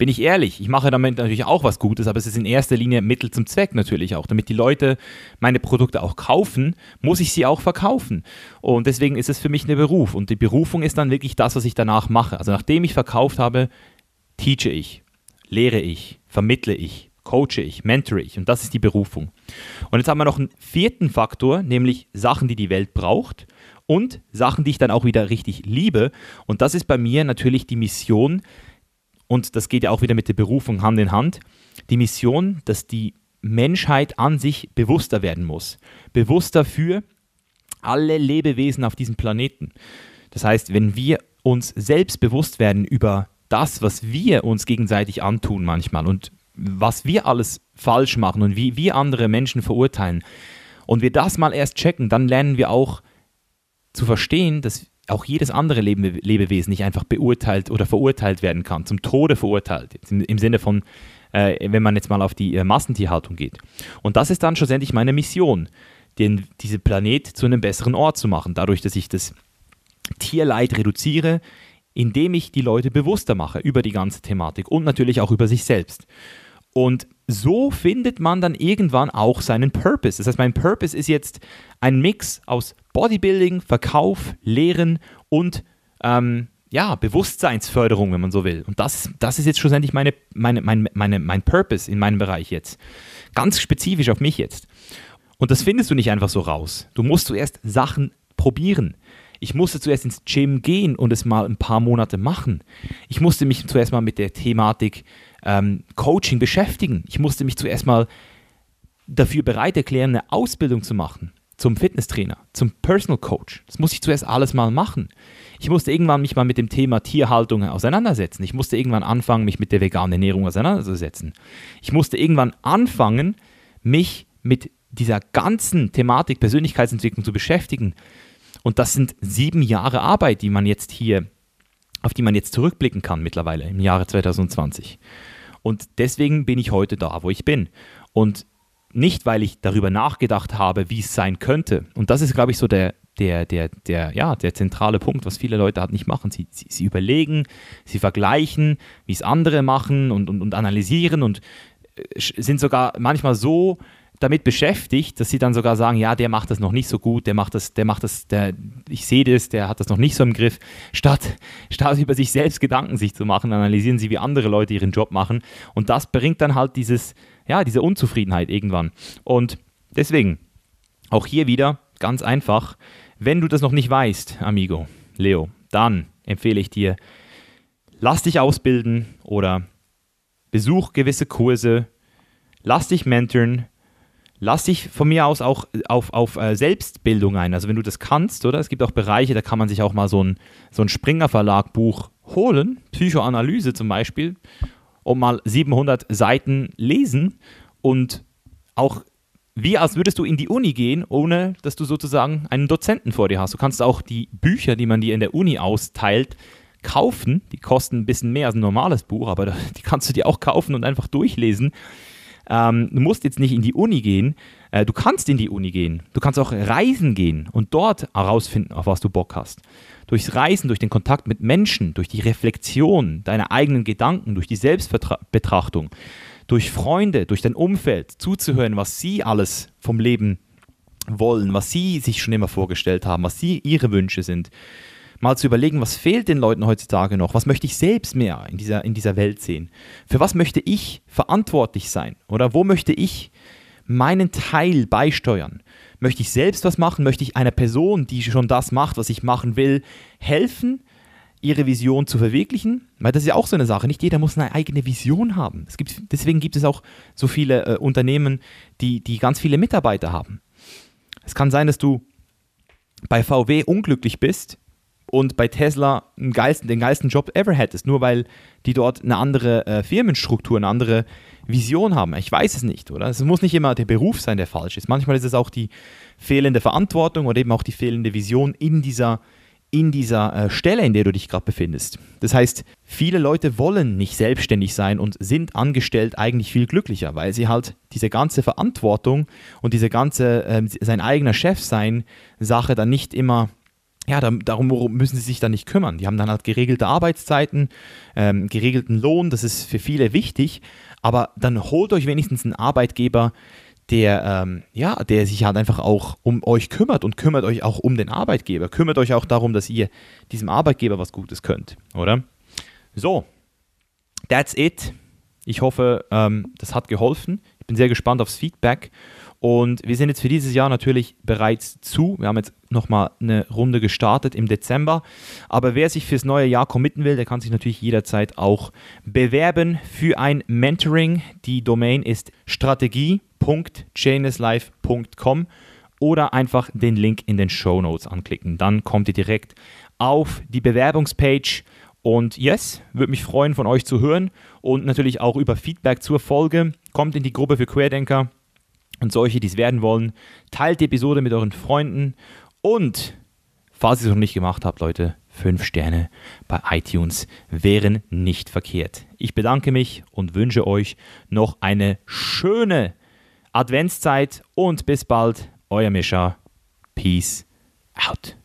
bin ich ehrlich, ich mache damit natürlich auch was Gutes, aber es ist in erster Linie Mittel zum Zweck natürlich auch. Damit die Leute meine Produkte auch kaufen, muss ich sie auch verkaufen. Und deswegen ist es für mich eine Beruf. Und die Berufung ist dann wirklich das, was ich danach mache. Also nachdem ich verkauft habe, teache ich, lehre ich, vermittle ich, coache ich, mentore ich. Und das ist die Berufung. Und jetzt haben wir noch einen vierten Faktor, nämlich Sachen, die die Welt braucht und Sachen, die ich dann auch wieder richtig liebe. Und das ist bei mir natürlich die Mission, und das geht ja auch wieder mit der Berufung Hand in Hand, die Mission, dass die Menschheit an sich bewusster werden muss. Bewusster für alle Lebewesen auf diesem Planeten. Das heißt, wenn wir uns selbst bewusst werden über das, was wir uns gegenseitig antun manchmal und was wir alles falsch machen und wie wir andere Menschen verurteilen und wir das mal erst checken, dann lernen wir auch zu verstehen, dass auch jedes andere Lebe Lebewesen nicht einfach beurteilt oder verurteilt werden kann, zum Tode verurteilt, im, im, Sinne von, äh, wenn man jetzt mal auf die äh, Massentierhaltung geht. Und das ist dann schlussendlich meine Mission, den, diese Planet zu einem besseren Ort zu machen, dadurch, dass ich das Tierleid reduziere, indem ich die Leute bewusster mache über die ganze Thematik und natürlich auch über sich selbst. Und so findet man dann irgendwann auch seinen Purpose. Das heißt, mein Purpose ist jetzt ein Mix aus Bodybuilding, Verkauf, Lehren und ähm, ja, Bewusstseinsförderung, wenn man so will. Und das, das ist jetzt schlussendlich meine, meine, meine, meine, mein Purpose in meinem Bereich jetzt. Ganz spezifisch auf mich jetzt. Und das findest du nicht einfach so raus. Du musst zuerst Sachen probieren. Ich musste zuerst ins Gym gehen und es mal ein paar Monate machen. Ich musste mich zuerst mal mit der Thematik ähm, Coaching beschäftigen. Ich musste mich zuerst mal dafür bereit erklären, eine Ausbildung zu machen zum Fitnesstrainer, zum Personal Coach. Das musste ich zuerst alles mal machen. Ich musste irgendwann mich mal mit dem Thema Tierhaltung auseinandersetzen. Ich musste irgendwann anfangen, mich mit der veganen Ernährung auseinanderzusetzen. Ich musste irgendwann anfangen, mich mit dieser ganzen Thematik Persönlichkeitsentwicklung zu beschäftigen. Und das sind sieben Jahre Arbeit, die man jetzt hier, auf die man jetzt zurückblicken kann mittlerweile im Jahre 2020. Und deswegen bin ich heute da, wo ich bin. Und nicht, weil ich darüber nachgedacht habe, wie es sein könnte. Und das ist, glaube ich, so der, der, der, der, ja, der zentrale Punkt, was viele Leute halt nicht machen. Sie, sie, sie überlegen, sie vergleichen, wie es andere machen und, und, und analysieren und äh, sind sogar manchmal so damit beschäftigt, dass sie dann sogar sagen, ja, der macht das noch nicht so gut, der macht das, der macht das, der, ich sehe das, der hat das noch nicht so im Griff. Statt, statt über sich selbst Gedanken sich zu machen, analysieren sie, wie andere Leute ihren Job machen. Und das bringt dann halt dieses, ja, diese Unzufriedenheit irgendwann. Und deswegen, auch hier wieder, ganz einfach, wenn du das noch nicht weißt, Amigo, Leo, dann empfehle ich dir, lass dich ausbilden oder besuch gewisse Kurse, lass dich mentoren, lass dich von mir aus auch auf, auf äh, Selbstbildung ein. Also wenn du das kannst, oder? Es gibt auch Bereiche, da kann man sich auch mal so ein, so ein Springer Verlag Buch holen, Psychoanalyse zum Beispiel, und mal 700 Seiten lesen und auch wie als würdest du in die Uni gehen, ohne dass du sozusagen einen Dozenten vor dir hast. Du kannst auch die Bücher, die man dir in der Uni austeilt, kaufen. Die kosten ein bisschen mehr als ein normales Buch, aber die kannst du dir auch kaufen und einfach durchlesen. Ähm, du musst jetzt nicht in die Uni gehen, äh, du kannst in die Uni gehen. Du kannst auch reisen gehen und dort herausfinden, auf was du Bock hast. Durchs Reisen, durch den Kontakt mit Menschen, durch die Reflexion deiner eigenen Gedanken, durch die Selbstbetrachtung, durch Freunde, durch dein Umfeld, zuzuhören, was sie alles vom Leben wollen, was sie sich schon immer vorgestellt haben, was sie ihre Wünsche sind mal zu überlegen, was fehlt den Leuten heutzutage noch? Was möchte ich selbst mehr in dieser, in dieser Welt sehen? Für was möchte ich verantwortlich sein? Oder wo möchte ich meinen Teil beisteuern? Möchte ich selbst was machen? Möchte ich einer Person, die schon das macht, was ich machen will, helfen? ihre Vision zu verwirklichen, weil das ist ja auch so eine Sache. Nicht jeder muss eine eigene Vision haben. Es gibt, deswegen gibt es auch so viele äh, Unternehmen, die, die ganz viele Mitarbeiter haben. Es kann sein, dass du bei VW unglücklich bist, und bei Tesla den geilsten, den geilsten Job ever hättest, nur weil die dort eine andere äh, Firmenstruktur, eine andere Vision haben. Ich weiß es nicht, oder? Es muss nicht immer der Beruf sein, der falsch ist. Manchmal ist es auch die fehlende Verantwortung oder eben auch die fehlende Vision in dieser, in dieser äh, Stelle, in der du dich gerade befindest. Das heißt, viele Leute wollen nicht selbstständig sein und sind angestellt eigentlich viel glücklicher, weil sie halt diese ganze Verantwortung und diese ganze äh, sein eigener Chef sein Sache dann nicht immer ja, darum müssen sie sich dann nicht kümmern. Die haben dann halt geregelte Arbeitszeiten, ähm, geregelten Lohn, das ist für viele wichtig, aber dann holt euch wenigstens einen Arbeitgeber, der, ähm, ja, der sich halt einfach auch um euch kümmert und kümmert euch auch um den Arbeitgeber, kümmert euch auch darum, dass ihr diesem Arbeitgeber was Gutes könnt, oder? So, that's it. Ich hoffe, ähm, das hat geholfen. Ich bin sehr gespannt aufs Feedback und wir sind jetzt für dieses Jahr natürlich bereits zu. Wir haben jetzt nochmal eine Runde gestartet im Dezember. Aber wer sich fürs neue Jahr committen will, der kann sich natürlich jederzeit auch bewerben für ein Mentoring. Die Domain ist strategie.chainlesslife.com oder einfach den Link in den Show Notes anklicken. Dann kommt ihr direkt auf die Bewerbungspage. Und yes, würde mich freuen, von euch zu hören und natürlich auch über Feedback zur Folge. Kommt in die Gruppe für Querdenker und solche, die es werden wollen. Teilt die Episode mit euren Freunden und falls ihr es noch nicht gemacht habt, Leute, 5 Sterne bei iTunes wären nicht verkehrt. Ich bedanke mich und wünsche euch noch eine schöne Adventszeit und bis bald, euer Mischa. Peace out.